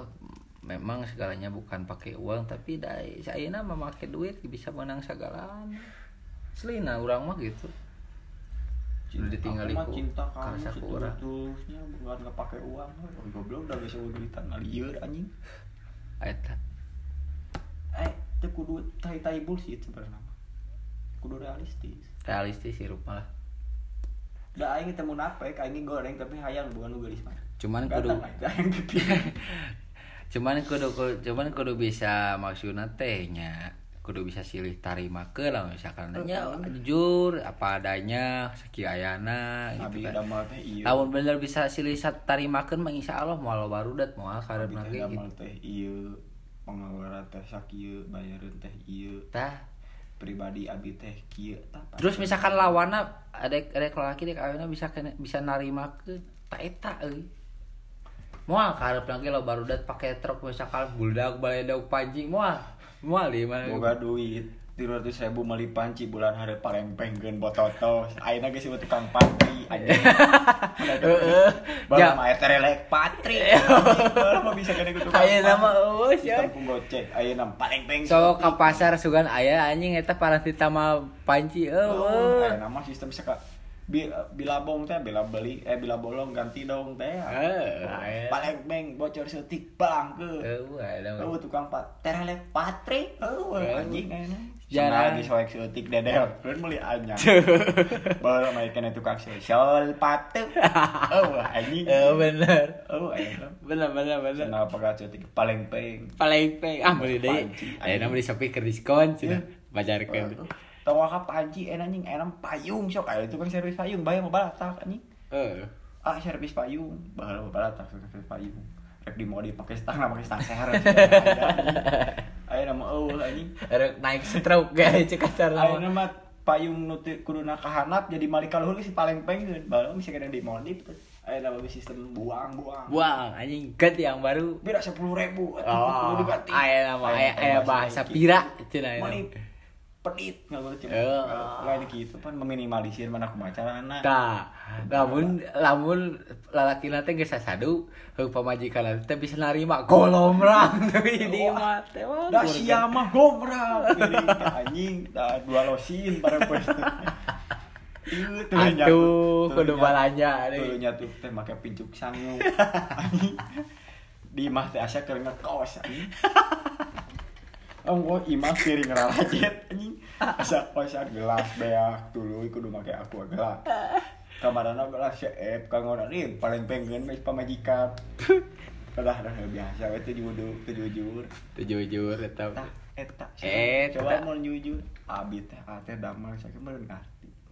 memang segalanya bukan pakai uang tapi dari saya mah make duit bisa menang segalanya. Selina urang mah gitu. Udah ditinggali aku mah ku cinta kamu setulus-tulusnya bukan nggak pakai uang. Goblok udah bisa duitan ngalieur anjing. Eta eh itu kudu tai tai bullshit sebenarnya kudu realistis. Realistis sih rupa lah. da aing teh mun apek aing goreng tapi hayang bukan nu geulis mah. Cuman kudu <laughs> cuman kudu kudu- cuman kudu bisa maksudna teh nya kudu bisa silih tarima ke lah misalkan nya jujur apa adanya saki ayana Abi gitu kan. Tahun bener bisa silih sat tarimakeun mah insyaallah moal barudat moal Abi karepna teh ge gitu. teh ieu pengeluaran teh sakieu bayareun teh ieu Tah. pribadi abi teh tah Terus misalkan lawanna ada ada laki dek ayeuna bisa kena, bisa narimakeun ta eta euy. Moal karepna ge lo barudat pake truk misalkan buldak baledog panji moal. Moal di mana? boga duit tiga ratus ribu meli panci bulan hari paling penggen bototos ayeuna geus sieu tukang patri anjing <laughs> Heeh. Baru Ya. mah eta relek patri <laughs> baru mah bisa ku tukang Ayeuna mah eueus ya. Ku gocek ayeuna paling penggen So ka pasar sugan aya anjing eta parasita mah panci Oh, eueuh. ayeuna mah sistem seka bila bong teh bila beli eh bila bolong ganti dong teh Eh, Oh, aya. paling beng bocor setik bang ke mah. Oh, tukang pat terelek patri. Oh, Eh. anjing. Jarang di soek seutik dedel. Keun meuli anyar. <laughs> Baru mah kena tukang sosial patu. Oh, anjing. Eh bener. Oh, ayeuna. Bener bener bener. Senang pegat seutik paling peng. paling peng ah beli deh ayeuna anjing. beli Shopee keur diskon cenah Iya. bajarkeun Tahu ka panci enak anjing enak payung sok aya tukang servis payung bayar mah balatak anjing. eh Ah, servis payung. Bahala mah balatak servis payung. Rek dimodif pakai stang pakai stang seher. Ayeuna mah eueuh anjing. rek naik stroke guys cek kasar Ayeuna nama payung nu teu kuduna kahanap jadi malika luhur si paling pengen. Baru bisa kena dimodif. Ayeuna mah sistem buang-buang. buang anjing ganti yang baru Beda 10.000 ribu. oh aya nama aya bahasa pira Mani aya pedit nggak boleh cuma lain gitu kan meminimalisir mana kumacarana Tah, lamun lamun lalaki nate geus sasadu, heuh pamajikan teh bisa narima golomrang <laughs> deui di mah teh. gurga. sia mah anjing dah dua losin para teu nyatu. Atuh, teu kudu nyatu. teh make pincuk sangu. <laughs> Di mah teh asa keur ngekos anjing. <laughs> Oh, gua imah piring ralajet. Asa asa gelas beak tuluy kudu make aqua gelas. Kamarana gelas seep kangona nih paling pengen geus pamajikan. Kadah dah biasa teh judu teh jujur. Teu jujur eta. Eta. Eta. Coba mau jujur. Abi teh ate damel sakit meureun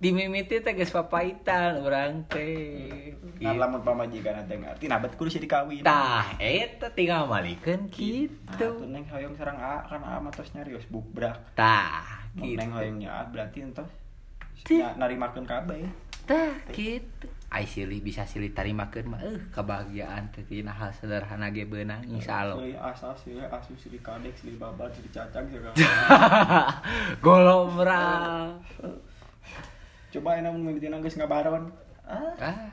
ngarti. Di mimiti teh geus papaitan urang teh. Ngan lamun pamajikan ate ngarti, nah bet kudu sih dikawin. Tah, eta tinggal malikeun Nah, kitu. tuh neng hoyong sarang A kan A mah tos nyarios bukbrak. Tah, gitu. neng hoyong nya A berarti entos Tih. nya narimakeun kabeh. Tah, gitu. Ai silih bisa silih tarimakeun mah euh kebahagiaan teh tina hal sederhana ge beunang insyaallah. Euy asal sih asu sih kadek sih babat sih cacang segala. <laughs> Golomrang. <laughs> Coba enak mun mimitina geus ngabaron. Ah, Ah,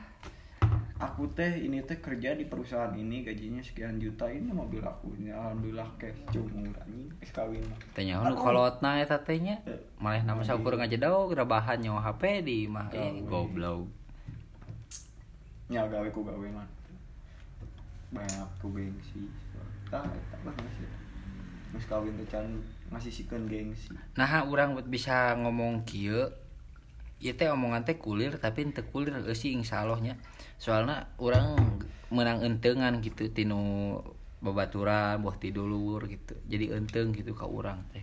aku teh ini teh kerja di perusahaan ini gajinya sekian juta. Ini mobil aku ini alhamdulillah cash cumur anjing geus kawin. Tanya nu kolotna eta teh nya. Malih nama saukur ngajedog rebahan nyawa HP di mah. Eh goblok. nya gawe ku gawe mah. Banyak ku gengsi. Tah eta lah masih geus kawin teh can ngasih sikeun gengsi. Nah, buat bisa ngomong kieu Ieu teh omongan teh kulir tapi teu kulir sih insyaallah nya. Soalna urang menang entengan gitu tinu babaturan buah tidulur gitu. Jadi enteng gitu ka urang teh.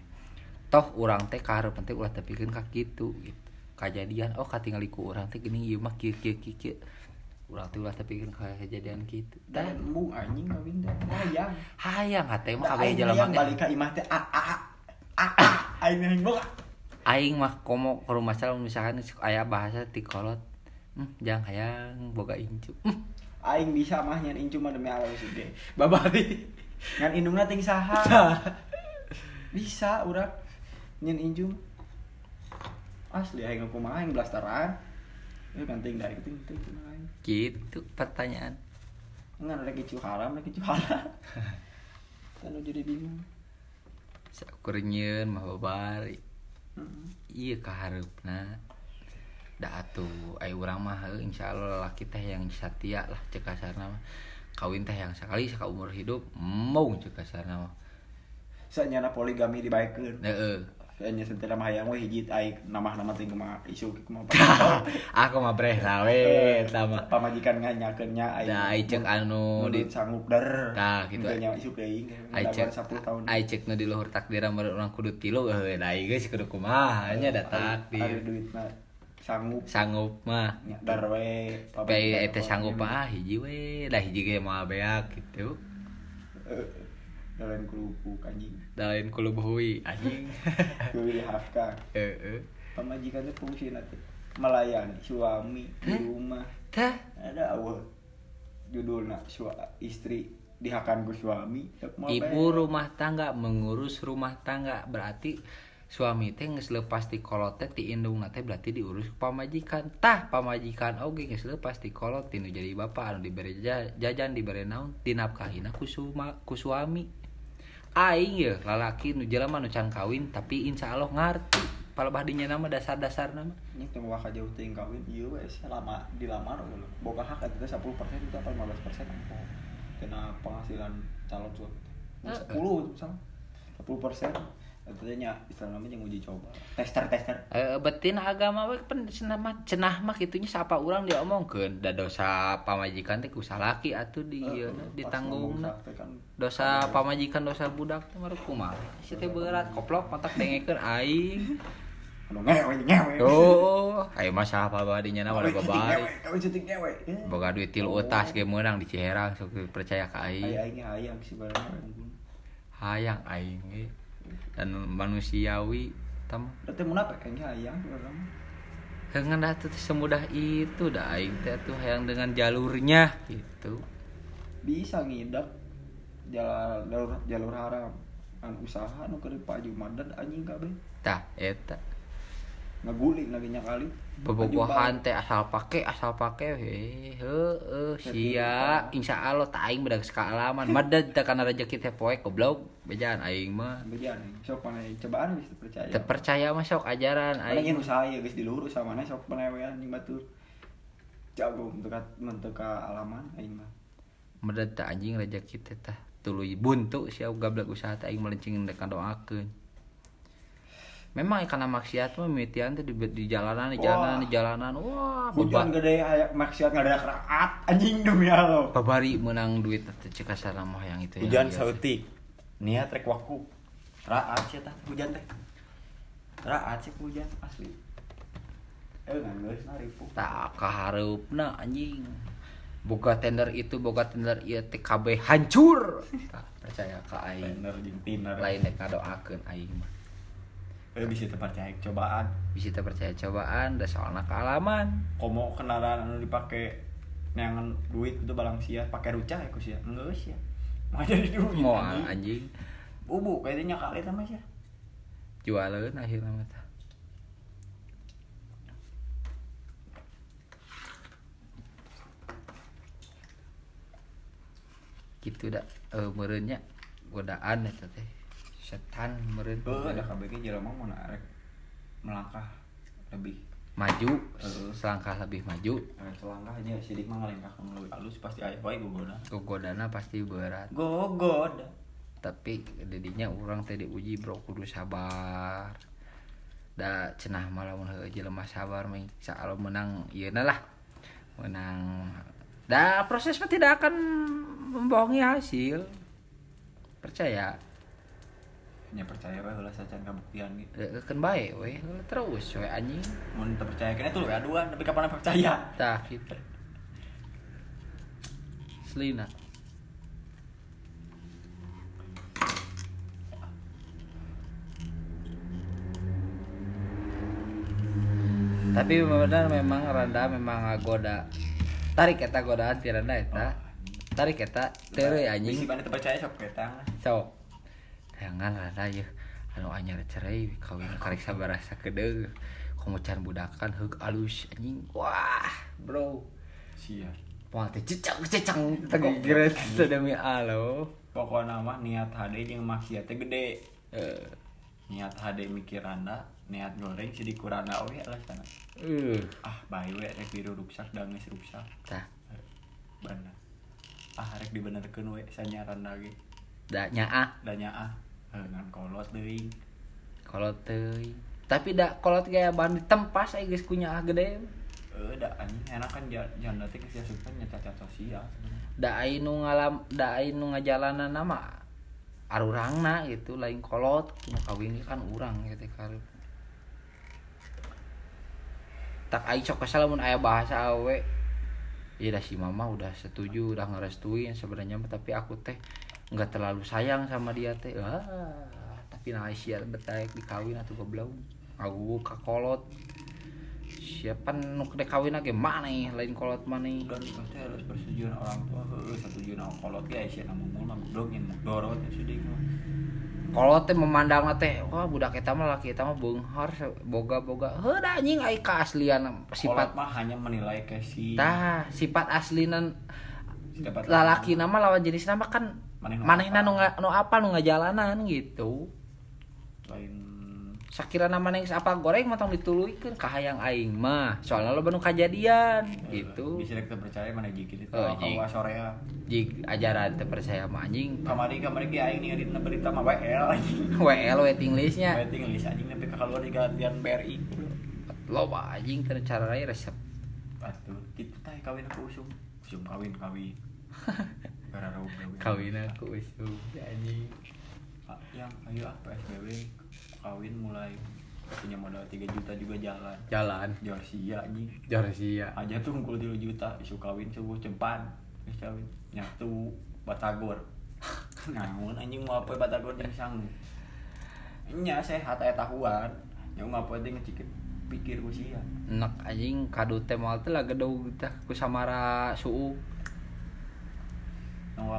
Toh urang teh kaharep teh ulah tepikeun ka kitu gitu. Kajadian oh katingali ku urang teh geuning ieu mah kieu kieu kieu. Urang teh ulah tepikeun ka kejadian kitu. dan embung anjing kawin teh hayang hayang hate mah kabeh teh. balik ka imah teh ah ah ah ah ah aing boga aing mah komo ke rumah salam misalkan aya bahasa ti kolot hmm, jang hayang boga incu. Hmm, <laughs> aing bisa mah nyan incu mah demi Allah suge babari ngan indungna ting saha. <laughs> Bisa urang. Nyen incu. Asli aing kumaha aing blasteran. Itu ganting dari itu itu itu aing. Gitu pertanyaan. Ngan ada kicu haram ada kicu halal. <laughs> Kan jadi bingung. Sakurnyieun mah babari. Iya kaharepna da atuh ai urang mah heuh insyaallah laki teh yang satia lah cek kasarna mah. Kawin teh yang sekali sakaumur hidup mau cek kasarna mah. Sanyana poligami dibaekeun. heeh Sanya sentela mah hayang we hiji aing nama-nama teh kumaha isu kumaha. <laughs> aku mah breh eta mah Pamajikan nganyakeun nya aing. da ai cek anu di sanggup der. Tah, gitu. Nya isu teuing. Ai cek 10 tahun. ai cek nu di luhur takdir meureun urang kudu tilu heuh da ai geus kudu kumaha nya da Ari takdir duitna sanggup sanggup mah dar we. Tapi eta sanggup mah hiji we, dah hiji ge mah beak gitu. Dalam kelupuk anjing. Lain kulu behui anjing. <laughs> Kuwi hafka. Heeh. Pamajikan teh fungsi nanti melayani suami di rumah. Tah, ada awal judulnya sua istri dihakan ku suami ibu rumah tangga mengurus rumah tangga berarti suami teh geus lepas ti kolot teh ti indungna teh berarti diurus pamajikan. Tah, pamajikan oge geus lepas ti kolot tinu jadi bapak anu diberi ja- jajan diberi naon dinapkahina ku suma ku suami. Aing ya lalaki nu jelema nu can kawin tapi insya Allah ngarti palebah dinya nama dasar-dasar nama. ini teu mau jauh teuing kawin ieu we sia lama dilamar we boga hak eta teh 10% itu apa 15% apa. Kena penghasilan calon suami. Heeh. 10 misalnya 10% eta teh nya istilah namanya yang uji coba. Tester tester. Eh, betina agama we pen cenah mah cenah mah kitunya sapa urang dia omongkeun da dosa pamajikan teh ku salaki atuh di ngomong sak teh kan. Dosa pamajikan dosa budak teh mah kumaha? Si teh berat koplok matak dengekeun aing. Oh ayo masalah apa badinya na Kawin wala cetik babari. ngewe, kawin cetik ngewe. Boga duit tilu utas ge meunang di Ciherang sok percaya ka Ai aing aing hayang sih barang hayang aing dan manusiawi tam. Berarti mun apa kayaknya hayang barang Kangen dah tuh semudah itu dah aing teh tuh yang dengan jalurnya gitu. bisa ngidak jalur jalur, jalur haram. Kan usaha nu keur paju madan anjing kabeh. Tah eta. Ngaguling lagi nya kali bobogohan teh asal pake asal pake he heueuh sia. Insya Allah tak aing bedak sekalaman madad teh kana rezeki teh poe goblok. Bejaan aing mah. Bejan, sok mana cobaan bisa percaya. teu percaya mah sok ajaran aing ingin usaha ya guys dilurus sama mana sok penewean anjing batur. Jago untuk untuk ke alaman aing mah. madad teh anjing rezeki teh tah tuluy buntu sia gablek usaha teh aing melencing dek doakeun Memang karena maksiat mah mimitian teh di, di jalanan di jalanan Wah. di jalanan wah Hujan gede aya maksiat ngadadak raat anjing demi Allah. babari menang duit cek kasar mah yang itu Hujan yang sautik. Niat rek waku. Raat sih tah hujan teh. Raat sih hujan asli. Eh geus naripu. tak kahareupna anjing boga tender itu boga tender teh kabeh hancur <laughs> Tah, percaya ka aing Tender jeung tiner. lain rek ngadoakeun aing mah Eh bisa terpercaya cobaan. bisa teu percaya cobaan da soalna kealaman komo kendaraan anu dipake neangan duit itu balang sia? Pakai rucah ya ku sia enggak sia mah jadi duit <laughs> mau anjing. anjing. Bubu kayaknya kali sama sia jualeun akhirna mah tah gitu dah eh meureunnya godaan eta teh setan meureun oh ada KBG jelema mau narek melangkah lebih? Maju Heeh. selangkah lebih maju. Eh, selangkah aja sidik mah ngalengkah melalui halus pasti aya wae gogoda. Gogodana pasti berat. Gogoda. Tapi dedinya orang teh diuji bro kudu sabar. Da cenah mun heueuh jelema sabar insya Allah menang ieu lah. Menang. Da proses tidak akan membohongi hasil. Percaya nya percaya bae heula sacan kabuktian gitu. Eh, kan bae we terus we anjing. Mun teu percaya kena tuh aduan tapi kapan percaya? Tah gitu Selina. Tapi benar memang randa memang ngagoda tarik eta godaan ti randa eta. Tarik eta Bisi anjing. mana teu percaya sok ketang. Sok jangan randa ye anu anyar cerai kawin karek sabarasa kedeu komocan budakan heug alus anjing. Wah bro. Sia. Wah, teh cecang cecang tadi kira demi alo. pokoknya mah niat HD jeung maksiatnya gede. Eh, niat HD mikiranda niat goreng si dikuranda oke alasan uh, ah bae we rek biru ruksak da geus ruksak tah, bener. Ah rek dibenerkeun we sanyaranda ge da nyaah da nyaah eh ngan kolot deui kolot teuy. Tapi da kolot gaya bahan ditempas aya geus ku nyaah gede. eh da anjing enak kan ja- janda teh geus asupan nya cacat sosial Da ai nu ngalam da ai nu ngajalanan nama arurangna gitu lain kolot nu kawin kan urang gitu karep. Tak ai sok kesal mun aya bahasa awe. Iya dah si mama udah setuju, udah ngerestuin sebenarnya tapi aku teh nggak terlalu sayang sama dia teh. Ah, tapi nah sia betaek dikawin atuh goblok. Aku kakolot. Siapa nu kede kawin ge maneh lain kolot maneh. dan itu teh harus persetujuan orang tua heuh setujuan orang kolot sia mah mah goblok nya dorot ya sudik mah Kolot teh memandang teh, wah budak eta mah laki eta mah beunghar boga-boga. Heuh da anjing ai keaslian kolot sifat mah hanya menilai kesi tah sifat aslinan lalaki nama lawan jenis nama kan manehna nu nu apa nu ngajalanan gitu. Lain. Sakira nama neng apa goreng mah tong dituluykeun ka hayang aing mah. Soalnya lo nu kajadian gitu. bisa teu percaya mana jigit itu Oh, kawa sorea jig ajaran teu percaya mah anjing. Kamari kamari ge aing ningali dina berita mah WL anjing <laughs> WL waiting listnya. Waiting list anjing nepi ka keluar di gantian BRI loba anjing teu cara resep. Atuh kitu teh kawin aku usum. Usum kawin kawin <laughs> kawin aku usum anjing. Ah, yang ayo ah PSBB kawin mulai punya modal 3 juta juga jalan. Jalan. Jorsia anjing. Jorsia aja tuh ngumpul 3 juta isu kawin subuh cempan geus kawin. Nyatu batagor. <laughs> Namun anjing mau apa batagor jeung sanggup? Nya sehat aya tahuan. Yang ngapoe teh ngecikit pikir ku sia. Enak anjing. Kado teh moal teh lah teh ku samara suuk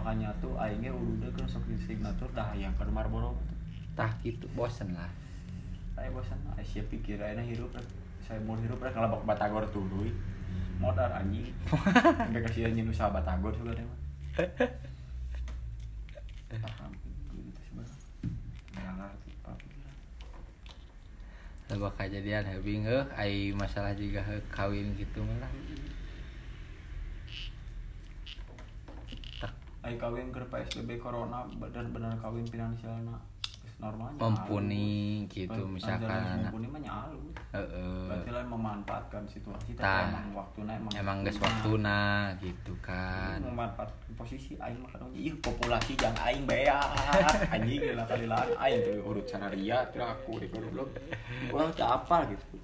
nongkakannya tuh aingnya udah kan sok di signatur dah yang ke Marlboro. Tah gitu bosen lah. Saya bosan saya siap pikir ayeuna hirup saya mau hirup rek ngelabak batagor tuh deui modal anjing. <laughs> Sampai kasih anjing usaha batagor juga deh paham. Gitu sebenarnya nggak ngerti pikiran kejadian eh. Ai masalah juga kawin gitu malah Ayo kawin ke PSBB corona benar-benar kawin finansialna geus normalnya mumpuni gitu misalkan. mumpuni mah nyalu heeh. Berarti lain memanfaatkan situasi tapi Tah. emang waktunya emang emang geus waktuna gitu kan. Memanfaatkan posisi aing mah kadang ih populasi jangan aing beak <laughs> anjing lah kali lain aing tuh urut sanaria tuh aku di goblok wah apa gitu.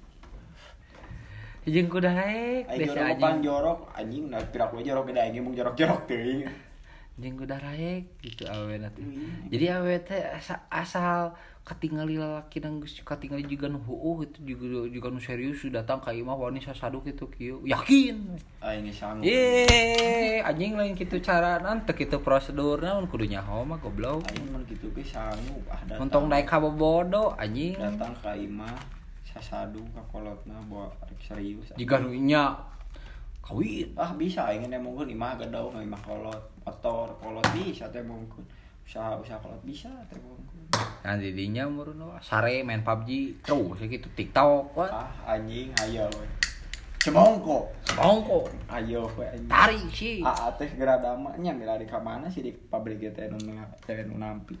Jeung kuda raek aing desa jorok anjing jorok. Anjing nah pirak we jorok gede aing mau jorok-jorok teuing jeung kuda raek gitu awewe teh Iya. jadi awewe teh asa- asal katingali lalaki nang geus katingali juga nu heueuh itu juga juga nu serius datang ka imah wani sasaduk itu kieu. Yakin! Aing geus sanggup. Ye, anjing lain gitu cara nanti gitu prosedurnya mun kudu nyaho mah goblok. aing mah gitu ge sanggup ah datang. Untung naik ka bobodo anjing. datang ka imah sasadu ka kolotna bawa serius Jika nu nya kawin. ah bisa aing teh mungkin imah gadau nu imah kolot motor kolot bisa teh mungkin usaha usaha kolot bisa teh mungkin Nanti dinya meureun wah, sare main PUBG terus ya gitu TikTok wah. ah anjing ayo we cemongko Bongko. ayo we anjing Tarik sih. ah teh geradama nya mila di ka mana sih di pabrik teh nu teh nu nampi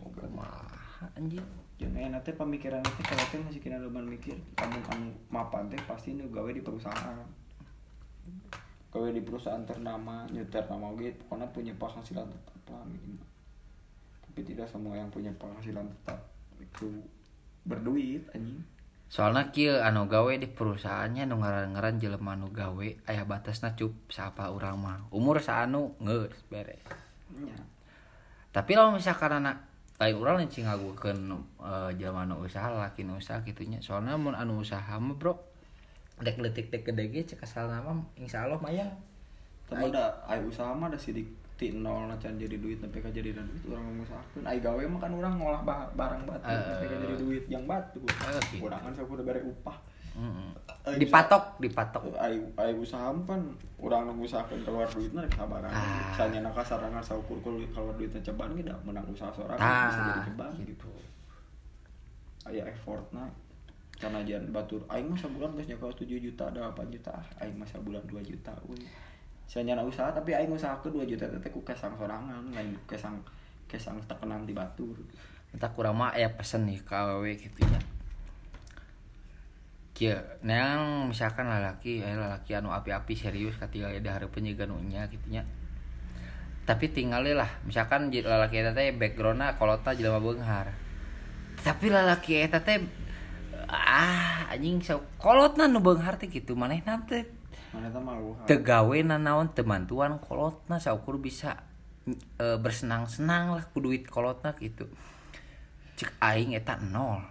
Kumaha anjing. jeung enak teh pemikiran teh kalau teh masih kena leban mikir kamu kamu mapan teh pasti nu gawe di perusahaan gawe di perusahaan ternama nyeter nama oge pokoknya punya penghasilan tetap lah minimal tapi tidak semua yang punya penghasilan tetap itu berduit anjing Soalnya kieu anu gawe di perusahaannya nu ngaran-ngaran jelema anu gawe aya batasna cup siapa urang mah. Umur saanu geus beres. nya tapi kalau misalkan anak lain orang lain sih ngagukeun uh, jelema anu usaha laki usaha gitunya soalnya mun anu usaha mah bro dek letik dek gede ge cek asal nama insya Allah mah ya tapi ada ayo usaha mah ada sidik ti nol na can jadi duit tapi ka jadi duit orang mengusahakeun ai gawe mah kan orang ngolah ba- barang batu tapi ka jadi duit yang batu. Eh, gitu. urang kan saya udah bare upah. Ayo dipatok dipatok. ai ai usaha mah kan urang nu ngusahakeun keluar duitna rek sabaran Ah. misalnya na kasarangan saukur keluar duitnya ceban da menang usaha seorang Ah, bisa jadi ceban gitu. Aya effortna karena jangan batur. Aing mah sabulan geus nyawa 7 juta 8 juta? Ah aing mah sabulan 2 juta euy Sanya usaha tapi aing usahakeun 2 juta teh ku kesang sorangan lain kesang kesang tekenan di batur. Entah kurang mah ya pesen nih ke awewe gitu ya Kieu, neang misalkan lalaki, eh lalaki anu api-api serius ketika ada hareupeun juga nu nya gitu nya. Tapi tinggalnya lah, misalkan lalaki eta teh backgroundna kolota jelema beunghar. Tapi lalaki eta teh ah anjing so kolotna nu beunghar teh. Gitu mana teh mau teu gawe nanaon teu bantuan kolotna saukur bisa e, bersenang-senang lah ku duit kolotna gitu cek aing eta nol.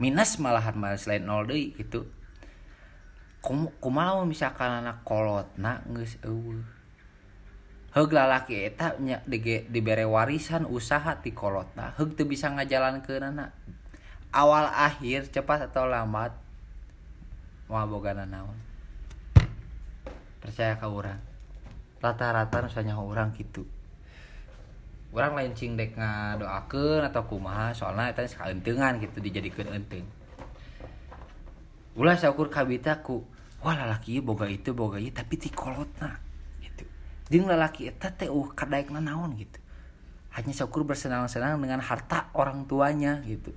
Minus malahan malah selain nol deui gitu Kum, kumaha mun misalkan anak kolotna geus eueuh? Heug lalaki eta nya dibere warisan usaha ti kolotna heug teu bisa ngajalankeunana awal akhir cepat atau lambat? Moal bogana naon percaya ke orang rata-rata misalnya orang gitu orang lain cing dek ngadoakeun atau kumaha soalnya eta saenteungan gitu dijadikeun enteng ulah saukur kabita ku wah lalaki boga itu boga ieu tapi ti kolotna gitu. Jeung lalaki eta teh uh kadaekna naon gitu. Hanya saukur bersenang-senang dengan harta orang tuanya gitu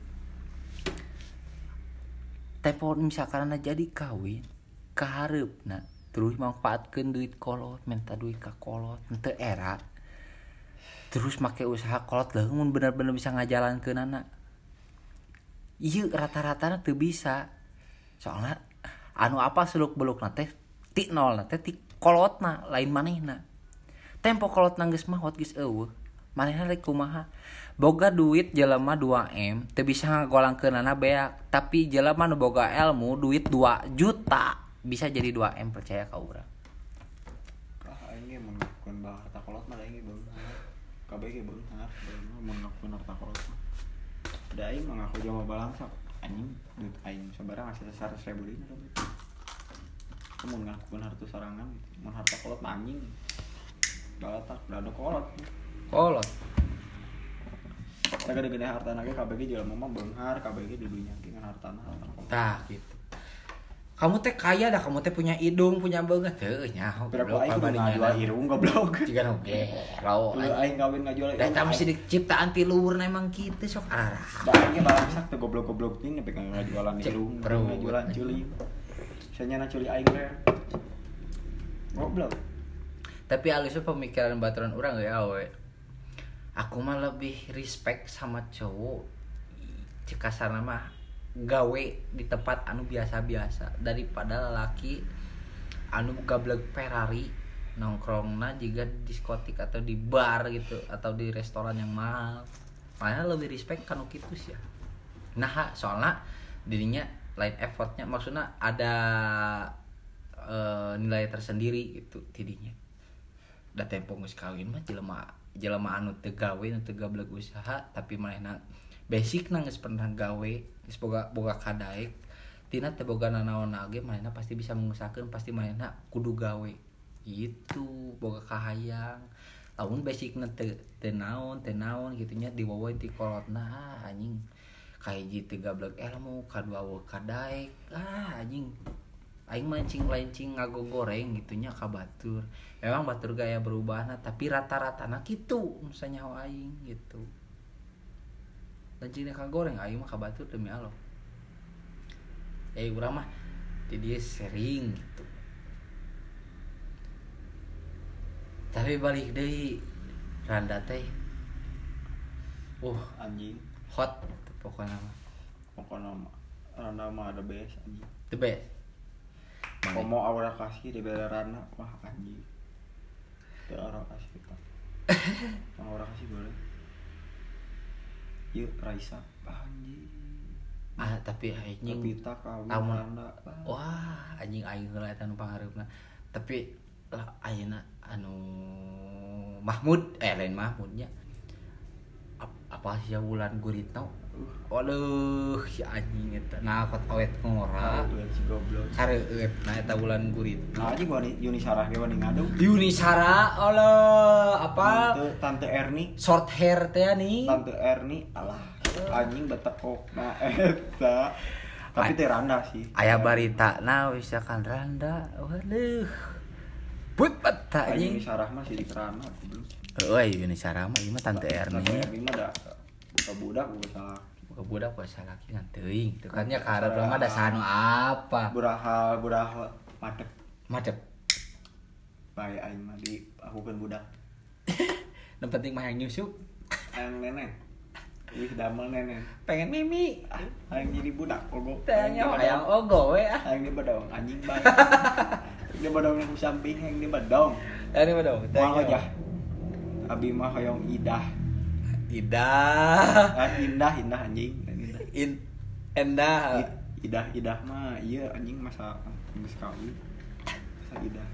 tempo misalkan jadi kawin kaharep nah terus manfaatkan duit kolot minta duit ke kolot ente era terus make usaha kolot lah mun bener-bener bisa ngajalan ke anak iya rata-rata tuh bisa soalnya anu apa seluk beluk nate ti nol nate ti kolot na lain manehna. Tempo kolot nangis mahot geus eueuh manehna rek kumaha? Boga duit jelema 2M teu bisa ngagolangkeunana beak tapi jelema nu boga ilmu duit 2 juta bisa jadi 2M percaya ka urang. Aing ge mun ngakuan bae harta kolot mah aing ge beunghar kabeh ge beunghar beunghar mun ngakuan harta kolot mah. Da aing mah ngaku jelema balangsa anjing duit aing sabarang hasil 100 ribu dina da duit Itu mun ngakuan harta sarangan harta kolot anjing. Balatak da ada kolot kolot Kita gede-gede harta ge jelema mah beunghar kabeh ge di dunya ge ngan hartana harta kolot tah gitu. Kamu teh kaya dah kamu teh punya hidung punya banget teh nyaho Berapa aing kudu ngajual irung goblok? Jika nu gero Kudu aing. kawin ngajual Dah tak mesti diciptaan ti luhur emang kitu sok arah. Da aing ge balangsak teh goblok-goblok ini pegang ngajualan irung ngajualan culi. Sanya culi aing we Goblok. Tapi alusnya pemikiran baturan orang ya awe. Aku mah lebih respect sama cowok. Cek kasarna mah gawe di tempat anu biasa-biasa. Daripada lelaki anu gablek Ferrari nongkrongna juga di diskotik atau di bar gitu atau di restoran yang mahal. Makanya lebih respect kan gitu sih ya. Nah soalnya dirinya lain effortnya. Maksudnya ada eh, nilai tersendiri gitu tidinya. Da tempo geus kawin mah jelema jelema anu teu gawe anu teu gablek usaha tapi manehna basic na geus pernah gawe geus boga boga kadaek tina teu boga nanaon ge manehna pasti bisa mengusahakeun pasti manehna kudu gawe. Gitu boga kahayang. Lamun basic na teu teu naon teu naon gitunya dibawa ti kolotna ah, anjing. Kahiji teu gablek ilmu kadua ah anjing aing mancing lancing ngago goreng gitunya ka batur. Memang batur gaya berubah tapi rata-rata nah gitu misalnya aing gitu. Lancing ka goreng aing mah ka batur demi Allah. Eh urang mah di dia sering gitu. Tapi balik deh randa teh uh anjing. hot pokoknya mah. Pokoknya mah Randa mah ada best anjing. The best? Komo aura kasih di belerana wah anjing. Teu aura kasih pak. <laughs> Aura kasih boleh. Yuk Raisa. Anjing. Ah tapi anjing Pita kawin. Randa wah anjing aing heula eta nu pangareupna. Tapi lah ayeuna anu Mahmud eh lain Mahmudnya. Ap- apa sih ya bulan guritno waduh si anjing eta. Nah kot awet ngora si goblok. Kareueut nah eta bulan guritno Nah anjing gua Yuni Sarah ge wani ngadu Yuni Sara Allah apa? Tante, Tante Erni. Short hair teh nih Tante Erni alah anjing betekok na eta. Tapi teh Randa sih. Aya barita nah misalkan randa. Waduh. Put peta anjing Yuni Sarah mah sih di kerana goblok. Euy, Yuni Sara mah ieu mah tante Erni. Tante Erni mah da budak buka salah Buka budak kuasa laki kan teuing. Teu kan nya karep mah da sanu apa. buraha buraha madep Macet. bae aing mah di aku kan budak <laughs> Nu penting mah yang nyusup. aing nenek Wih damel nenek Pengen mimi. ah aing jadi budak ogo Tanya hayang ogo we ah. aing di badong anjing bae <laughs> di badong yang samping yang di badong Ini mah dong. Moal aja abi mah hoyong idah Tidak. ah, indah indah anjing indah In endah. Idah idah mah iya anjing masa geus kawin masa idah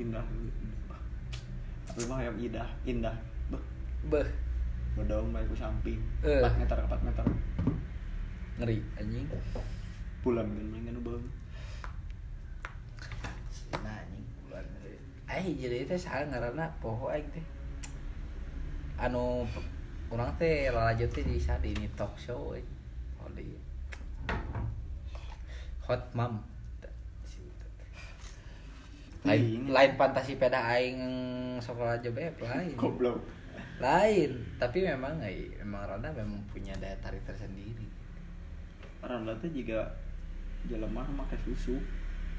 indah abi mah hoyong idah indah beuh Beh, badong bae ku samping Eh. 4 meter 4 meter ngeri anjing. pulang kan main kan bang Nah anjing. Eh jadi teh saha ngaranna poho aing teh. Anu urang teh lalajut teh di sa di ini talk show we. Oh di Hot Mom. Lain, Ini. lain fantasi peda aing sekolah aja beb lain. goblok Lain, tapi memang eh, memang Randa memang punya daya tarik tersendiri. Randa teh juga jelema make susu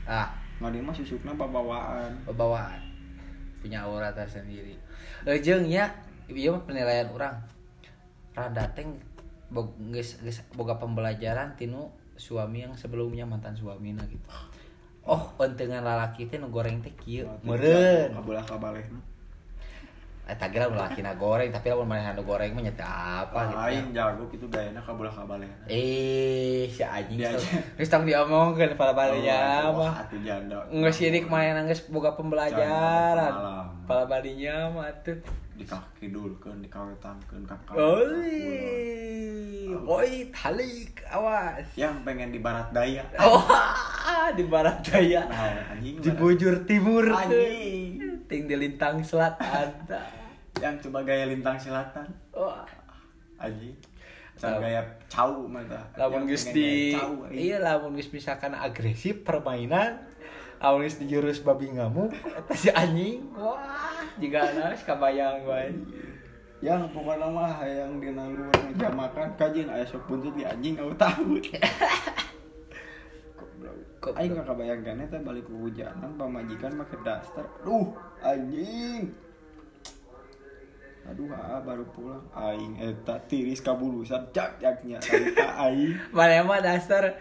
Ah, ngadi mah susukna babawaan bawaan punya aura tersendiri Lejeng ya iya penilaian orang rada teng bog, geus, geus boga pembelajaran tinu suami yang sebelumnya mantan suamina gitu oh ontengan lalaki teh nu goreng teh kieu meureun kabelah kabalehna Eta ge lamun lakina goreng, tapi lamun manehna nu goreng mah nyata apa gitu. Aing jago gitu gayana kabulah kabale. Eh, si anjing geus tong diomongkeun pala balinya Oh, mah. atuh janda. Nggak sih dik main nangis boga pembelajaran. Pala balinya mah tuh. Dikakidulkeun dikawetankeun ka Oi, oi, talik, awas. Yang pengen di barat daya. Oh, di barat daya. Nah, anjing. Di bujur timur. Anjing. Ting di lintang selatan. Yang coba gaya lintang selatan. Wah. Anjing. Can gaya cau mata. lamun geus di iya lamun geus misalkan agresif permainan geus di jurus babi ngamuk eta si anjing wah jiga anas kabayang wae yang pokoknya mah yang dina luar ngejamakan kajin aya sok buntut di anjing kau tahu. <laughs> Kok- Aing nggak kebayangkan eta balik ke hujanan pamajikan make daster. Duh, anjing. Aduh, ah, baru pulang. Aing eta tiris kabulusan jak jaknya aing. <laughs> mana mah dasar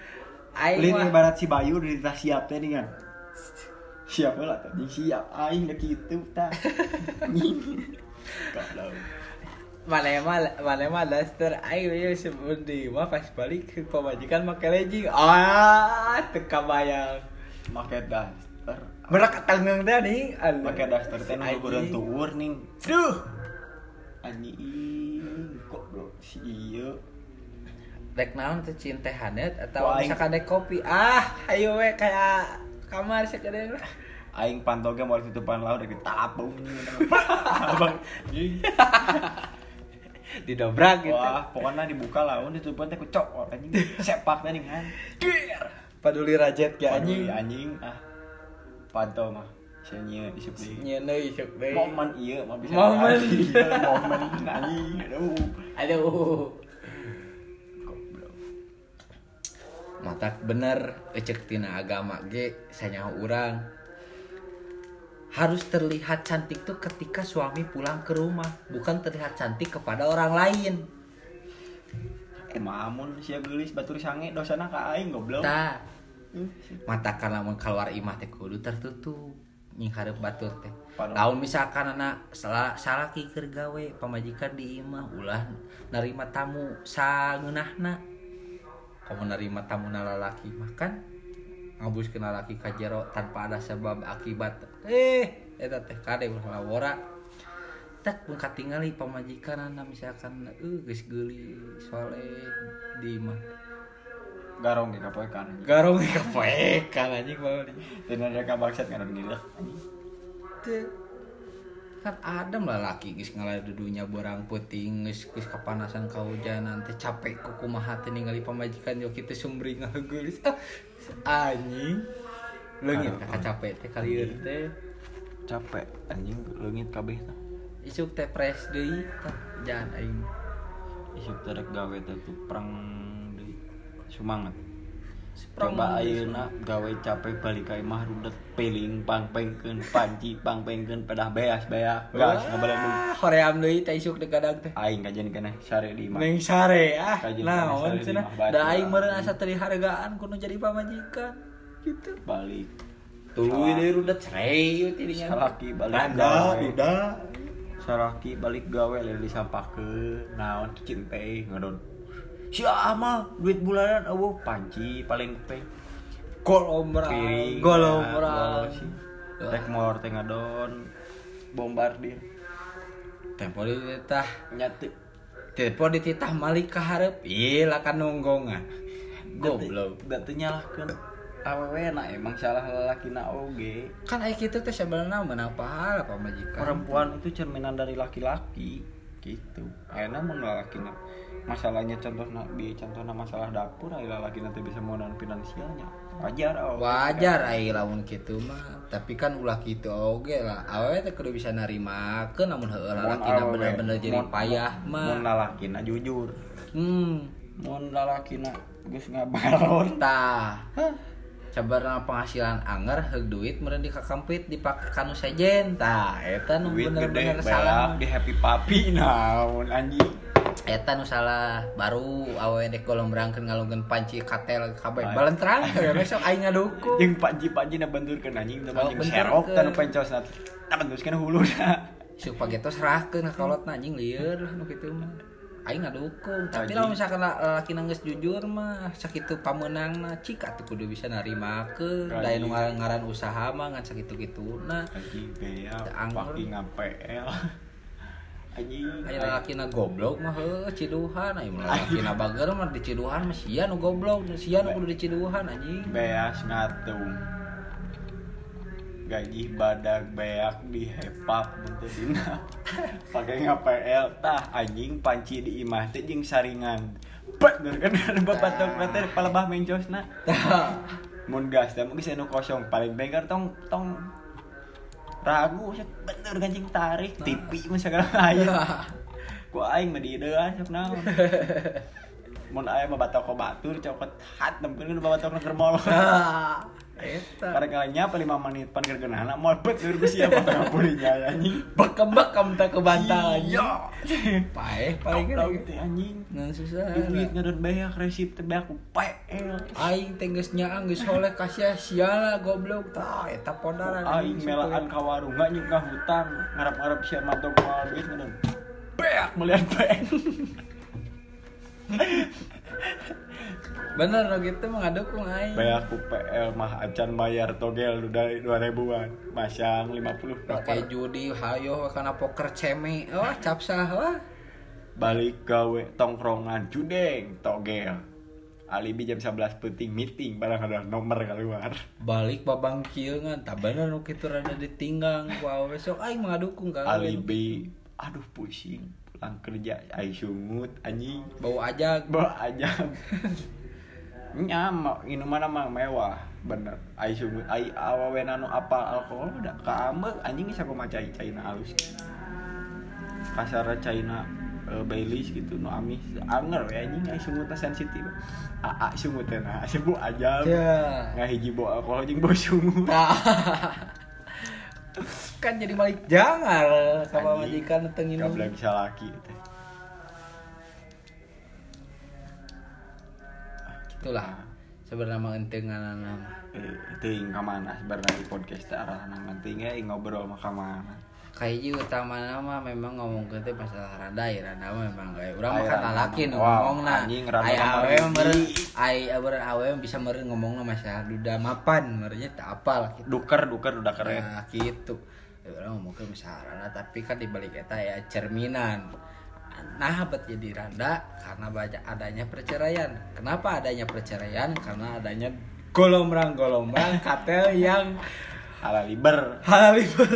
aing Lini barat si Bayu di tas siap teh nih kan. Siap lah tadi siap aing da kitu tah. <laughs> Goblok. mana mah mana mah dasar aing we sebelum di mah pas balik ke pamajikan make legging ah teu kabayang Make daster. Merak tanggung teh nih. Make daster teh nu gugureun tuur ning. Duh. Anjing, goblok si ieu. Dek naon teh cinta hanet atau misalkan dek kopi ah ayo we kayak kamar sekadang Aing pantoge mau tutupan laut dari tapung. Abang. <laughs> didobrak gitu Wah, pokoknya dibuka laut ditutupan teh kucok anjing. Sepak nih kan. paduli rajet ke Anjing anjing anjing ah. Panto mah. Sia isuk deui. nyeuna isuk deui Momen iya mah bisa. Momen. Iya, Momen anjing. Aduh. aduh mata bener ecek tina agama ge sanyaho urang. Harus terlihat cantik tuh ketika suami pulang ke rumah bukan terlihat cantik kepada orang lain. Emang amun sia geulis batur sange dosana ka aing goblok. tak mata mun keluar imah teh kudu tertutup nying hareup batur teh. Lamun misalkan anak salah salah keur gawe pamajikan di imah ulah narima tamu sangeunahna kamu narima tamu lalaki mah kan ngabus kena laki kajero tanpa ada sebab akibat eh eta teh kade ulah lawora tak pun katingali pamajikan anak misalkan eh geus geuli soleh di imah Garong ge kapoekan. garong kepoekan anjing mau di Dan ada kabangsat kan gila. Teu. Kan Adam lah laki geus ngaladudunya borang puting geus geus kapanasan kahujanan teh capek ku kumaha teh ningali pamajikan jo kitu sumring ngageulis ah, <laughs> anjing leungit kakak capek teh kalieur teh Capek anjing leungit kabeh tah. isuk teh pres deui tah jangan aing Isuk terek gawe teh tuh perang deui. Semangat. Coba ayeuna gawe capek balik ka imah rudet peling pangpengkeun panci pangpengkeun pedah beas beak gas ngabalebung. Wah, hoream deui teh isuk teh kadang teh Aing kajian kana sare di imah. Neng sare ah naon sare cenah da aing meureun asa teri hargaan kudu jadi pamajikan gitu Balik. Tuluy deui rudet cerei tidinya Salaki balik gawe. duda. Saraki balik gawe lain disampakeun naon cinte ngadon. Si ama duit bulanan eueuh panci paling peng. Golombrang, piring golombrang. rek motor teh ngadon bombardir Tempo di titah, nyatu tempo di titah malik ka hareup. Ieu lah kan nonggongan. Goblok. da teu nyalahkeun awewe na emang salah lalakina oge Kan aya kitu teh sebenarnya menang pahala pamajikan. perempuan itu cerminan dari laki-laki gitu akhirnya mun lalakina masalahnya contoh di contohna masalah dapur aya lalakina teh bisa modal finansialnya wajar oh. Wajar ai lamun kitu mah. Tapi kan ulah kitu oge lah. Awewe teh kudu bisa narimakeun namun heueuh Mun lalakina bener-bener jadi mun- payah mun mah. lalakina jujur Hmm. mun lalakina geus ngabalor <laughs> Tah. Sabarna penghasilan anger heug duit meureun dikakampit dipakai kanu sejen tah eta nu bener-bener salah di happy papi <laughs> naon anjing eta nu salah baru awewe dek golong berangkeun ngalungkeun panci katel kabeh Ay. balentrang ya besok aing ngadukung <laughs> jeung panji-panji na benturkeun anjing teu Oh, panji benturkeun. serok tanu pencos na ta bentuskeun hulu <laughs> na Suk pageto serahkeun ka kolotna anjing lieur lah nu kitu mah. Aing ngadukung, tapi Anjing. lamun misalkan la- lalaki nanggeus jujur mah sakitu pameunangna cik atuh kudu bisa narimakeun. Daya nu ngaran, usaha mah ngan sakitu-kituna. anjing anggur. fucking ngapel <laughs> anjing. Goblok mah ciduhan, aya mah lalaki na bager mah diciduhan mah sia nu goblok, sia nu kudu diciduhan anjing. beas ngatung. Gaji badak beak di hepap bentuk dina. <laughs> Pakai ngapel tah anjing panci di imah teh jeung saringan. Bener kan kan babatok teh palebah mencosna. Mun gas teh mungkin anu kosong. Paling bengker tong tong ragu set bener ganjing tarik tipi mah segala aya ku aing mah di deuan sok naon <laughs> mun aya mah batok batur cokot hat nempeun batok keur. Eta. <laughs> karena nyapa 5 menit? Pan keur geunahna mall betul ku siapa tengah pulinya anjing. Bekam-bekam tak kebantal iya. Paeh paling gede. teh anjing. Ngan susah. duit ngadon beak resip teh beak ku PL Aing tenggeus nyaang geus soleh kasih siala goblok. Tah eta podaran aing melaan ka warung nggak nyuk ka hutan ngarap-ngarap sia mantau moal duit ngadon beak melihat beak <laughs> Bener lo gitu mah ngadukung aing. beak ku PL mah acan bayar togel nu dari 2000-an masang 50 Pakai judi hayo kana poker ceme. Oh, capsah wah. balik gawe tongkrongan judeng togel. Alibi jam 11 penting meeting barang ada nomor keluar. Balik babang kieu ngan. Tah bener nu kitu rada ditinggang. Awe besok aing mah ngadukung ka. alibi aduh pusing. Pulang kerja ai sungut anjing. Bau aja bawa aja <laughs> nyama minuman mah mewah bener. Ai sungut ai awawe anu apa alkohol udah kaambek anjing bisa kumaha cai caina alus. Kasar caina uh, Baileys gitu nu amis anger ya anjing ai sungutna sensitif. Aa sungut teh nah <laughs> sebu aja Ya. nggak hiji bawa alkohol jeung bawa sungut <laughs> Tah. <laughs> kan jadi balik jangan sama Anjing. majikan tengin Gak bisa laki teh itulah. Sebenarnya mah enteung ngaranna mah. eh ting kamana? Sebenarnya di podcast teh arahna pentingnya ngobrol mah kamana? Kayak utama nama memang ngomong ke teh masalah rada ya rada memang kayak urang mah rada laki nu ngomong na anjing, rada ai awe meureun ai awe awe bisa meureun ngomong masalah duda mapan meureunnya tak apal gitu duker duker udah keren. Nah gitu urang ngomong ke masalah rada tapi kan di balik eta ya cerminan nah bet jadi randa karena banyak adanya perceraian. Kenapa adanya perceraian? Karena adanya golomrang-golomrang kartel yang ala liber halal liber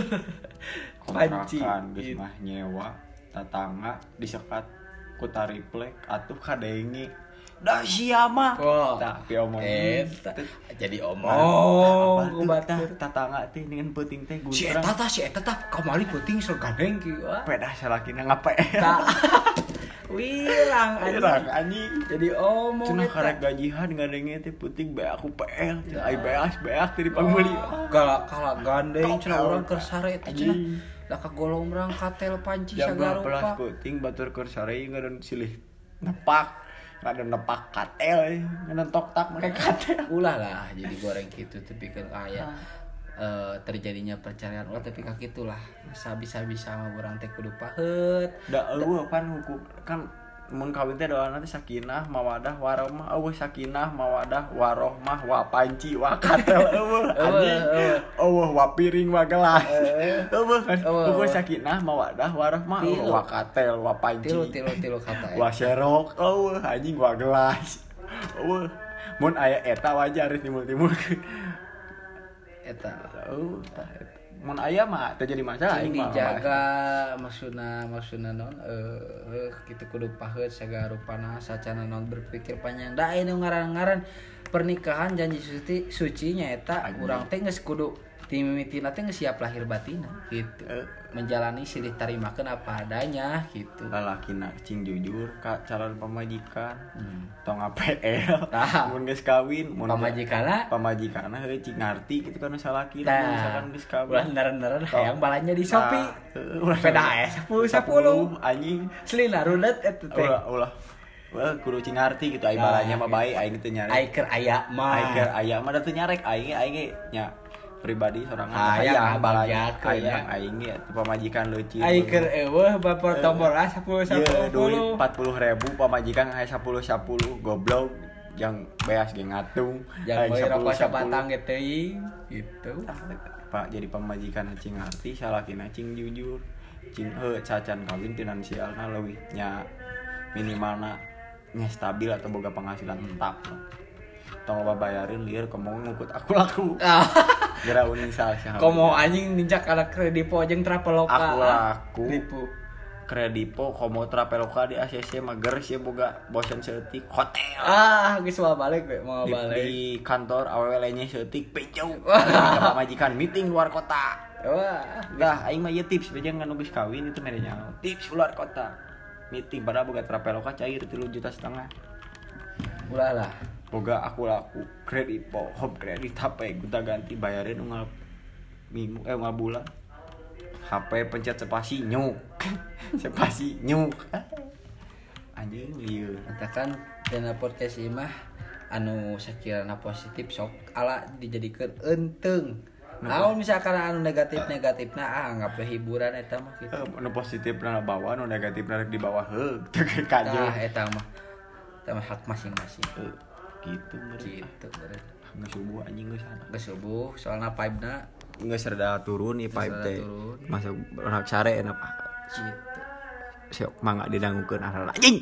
panci Gitu. nyewa tatangga disekat ku tariplek atuh kadengi dah siapa Wah. tapi omong Eta jadi Oh, omong ku tah batur. tatangga teh dengan peuting teh Si eta tah si eta tah kamari penting sok gandeng kieu. ah. pedah salakina Tah. <laughs> Wilang anjing. Irang anjing Jadi omong eta. karek gajihan ngadenge teh peuting bae aku PL ai beas beas teh dipangmeuli Kala kala gandeng Top cenah out. urang keur sare eta cenah. Anjing. Da ka golong urang katel panci jam sagala 12 rupa. puting batur keur sare ngadon silih nepak ngadon nepak katel eh. ngadon tok tak make katel. Ulah lah jadi goreng gitu tapi kan kaya eh, terjadinya perceraian ulah tapi kak gitulah masa bisa bisa mah urang teh kudu paheut da eueuh pan hukum kan mun kawin teh doana teh sakinah mawadah warohmah eueuh sakinah mawadah warohmah wa panci wa katel <laughs> eueuh anjing eueuh. eueuh wa piring wa gelas Eueuh. eueuh Eueuh, eueuh eueuh. sakinah mawadah warohmah Tilu. eueuh wa katel wa panci tilu tilu tilu kata ya. Wah serok, oh anjing gua gelas. Mun aya eta wajar timur-timur. eta Oh, tah eta. Mun aya mah teu jadi masalah mah. dijaga maksudna maksudna non eh gitu kudu paheut sagala rupana sacana non berpikir panjang da ini ngaran-ngaran pernikahan janji suci suci nya eta Anjing. urang teh geus kudu teh geus siap lahir batina gitu Eh. menjalani silih tarimakeun apa adanya gitu Lalakina cing jujur ka calon pamajikan. Hmm. Tong APL. Tah. <laughs> Mun geus kawin, mun pamajikana pamajikanna heuh cing ngarti gitu kan salaki Tah. misalkan geus kawin. ulah Tong. hayang balanya di Shopee heuh, ulah Peda aya 10 10 anjing. selina rudet eta teh Ulah ulah. Wah, kudu cing ngarti gitu ai Tah, balanya mah bae aing teu nyari. Aiker aya mah Aiker aya mah da teu nyarek aing aing nya pribadi seorang balanya bagjakeun, hayang ya. aing teu pamajikan leucih Ai keur eueuh baper tombol ah 10 Iya, duit 10. 40 ribu pamajikan aya 10 10 goblok yang beas ge ngatung Yang 10, rokok 10. sabatang ge teuing gitu. Pak jadi pamajikan cing arti salakina cing jujur cing heuh cacan kawin finansialna leuwih nya minimalna nya stabil atau boga penghasilan tetap tong loba bayarin lieur kemong ngukut aku laku Ah, gara uning saha komo anjing ninjak ala kredipo jeung traveloka. Aku laku. Ribu. kredipo komo traveloka di ACC mager sih boga bosen seetik hotel Ah, geus mau balik we, mau di, balik. di kantor aww nya seetik pejau <laughs> Wah. majikan meeting luar kota Wah, Dah, aing mah ieu tips beja ngan geus kawin itu mere nyaho. Tips luar kota. Meeting pada boga traveloka cair 3 juta setengah. ulah lah. Boga aku laku kredit po, home kredit HP guta ganti bayarin unggal minggu eh unggal bulan. HP pencet spasi nyuk. <laughs> spasi nyuk. Anjing lieu. katakan dana podcast ieu mah anu sakirana positif sok ala dijadikeun enteng naon misalkan anu negatif negatifna ah anggap hiburan eta mah gitu Eh, Nu positif na bawah, nu negatif na di bawah heug. <laughs> Teu nah kajeu. eta mah eta mah hak masing-masing Gitu gitu beureun Geus subuh anjing geus sana. geus subuh soalna pipe-na nggak serda turun nih pipe Serda teh. turun. masuk orang sare enak. Gitu. Siok mangga didangukeun arah anjing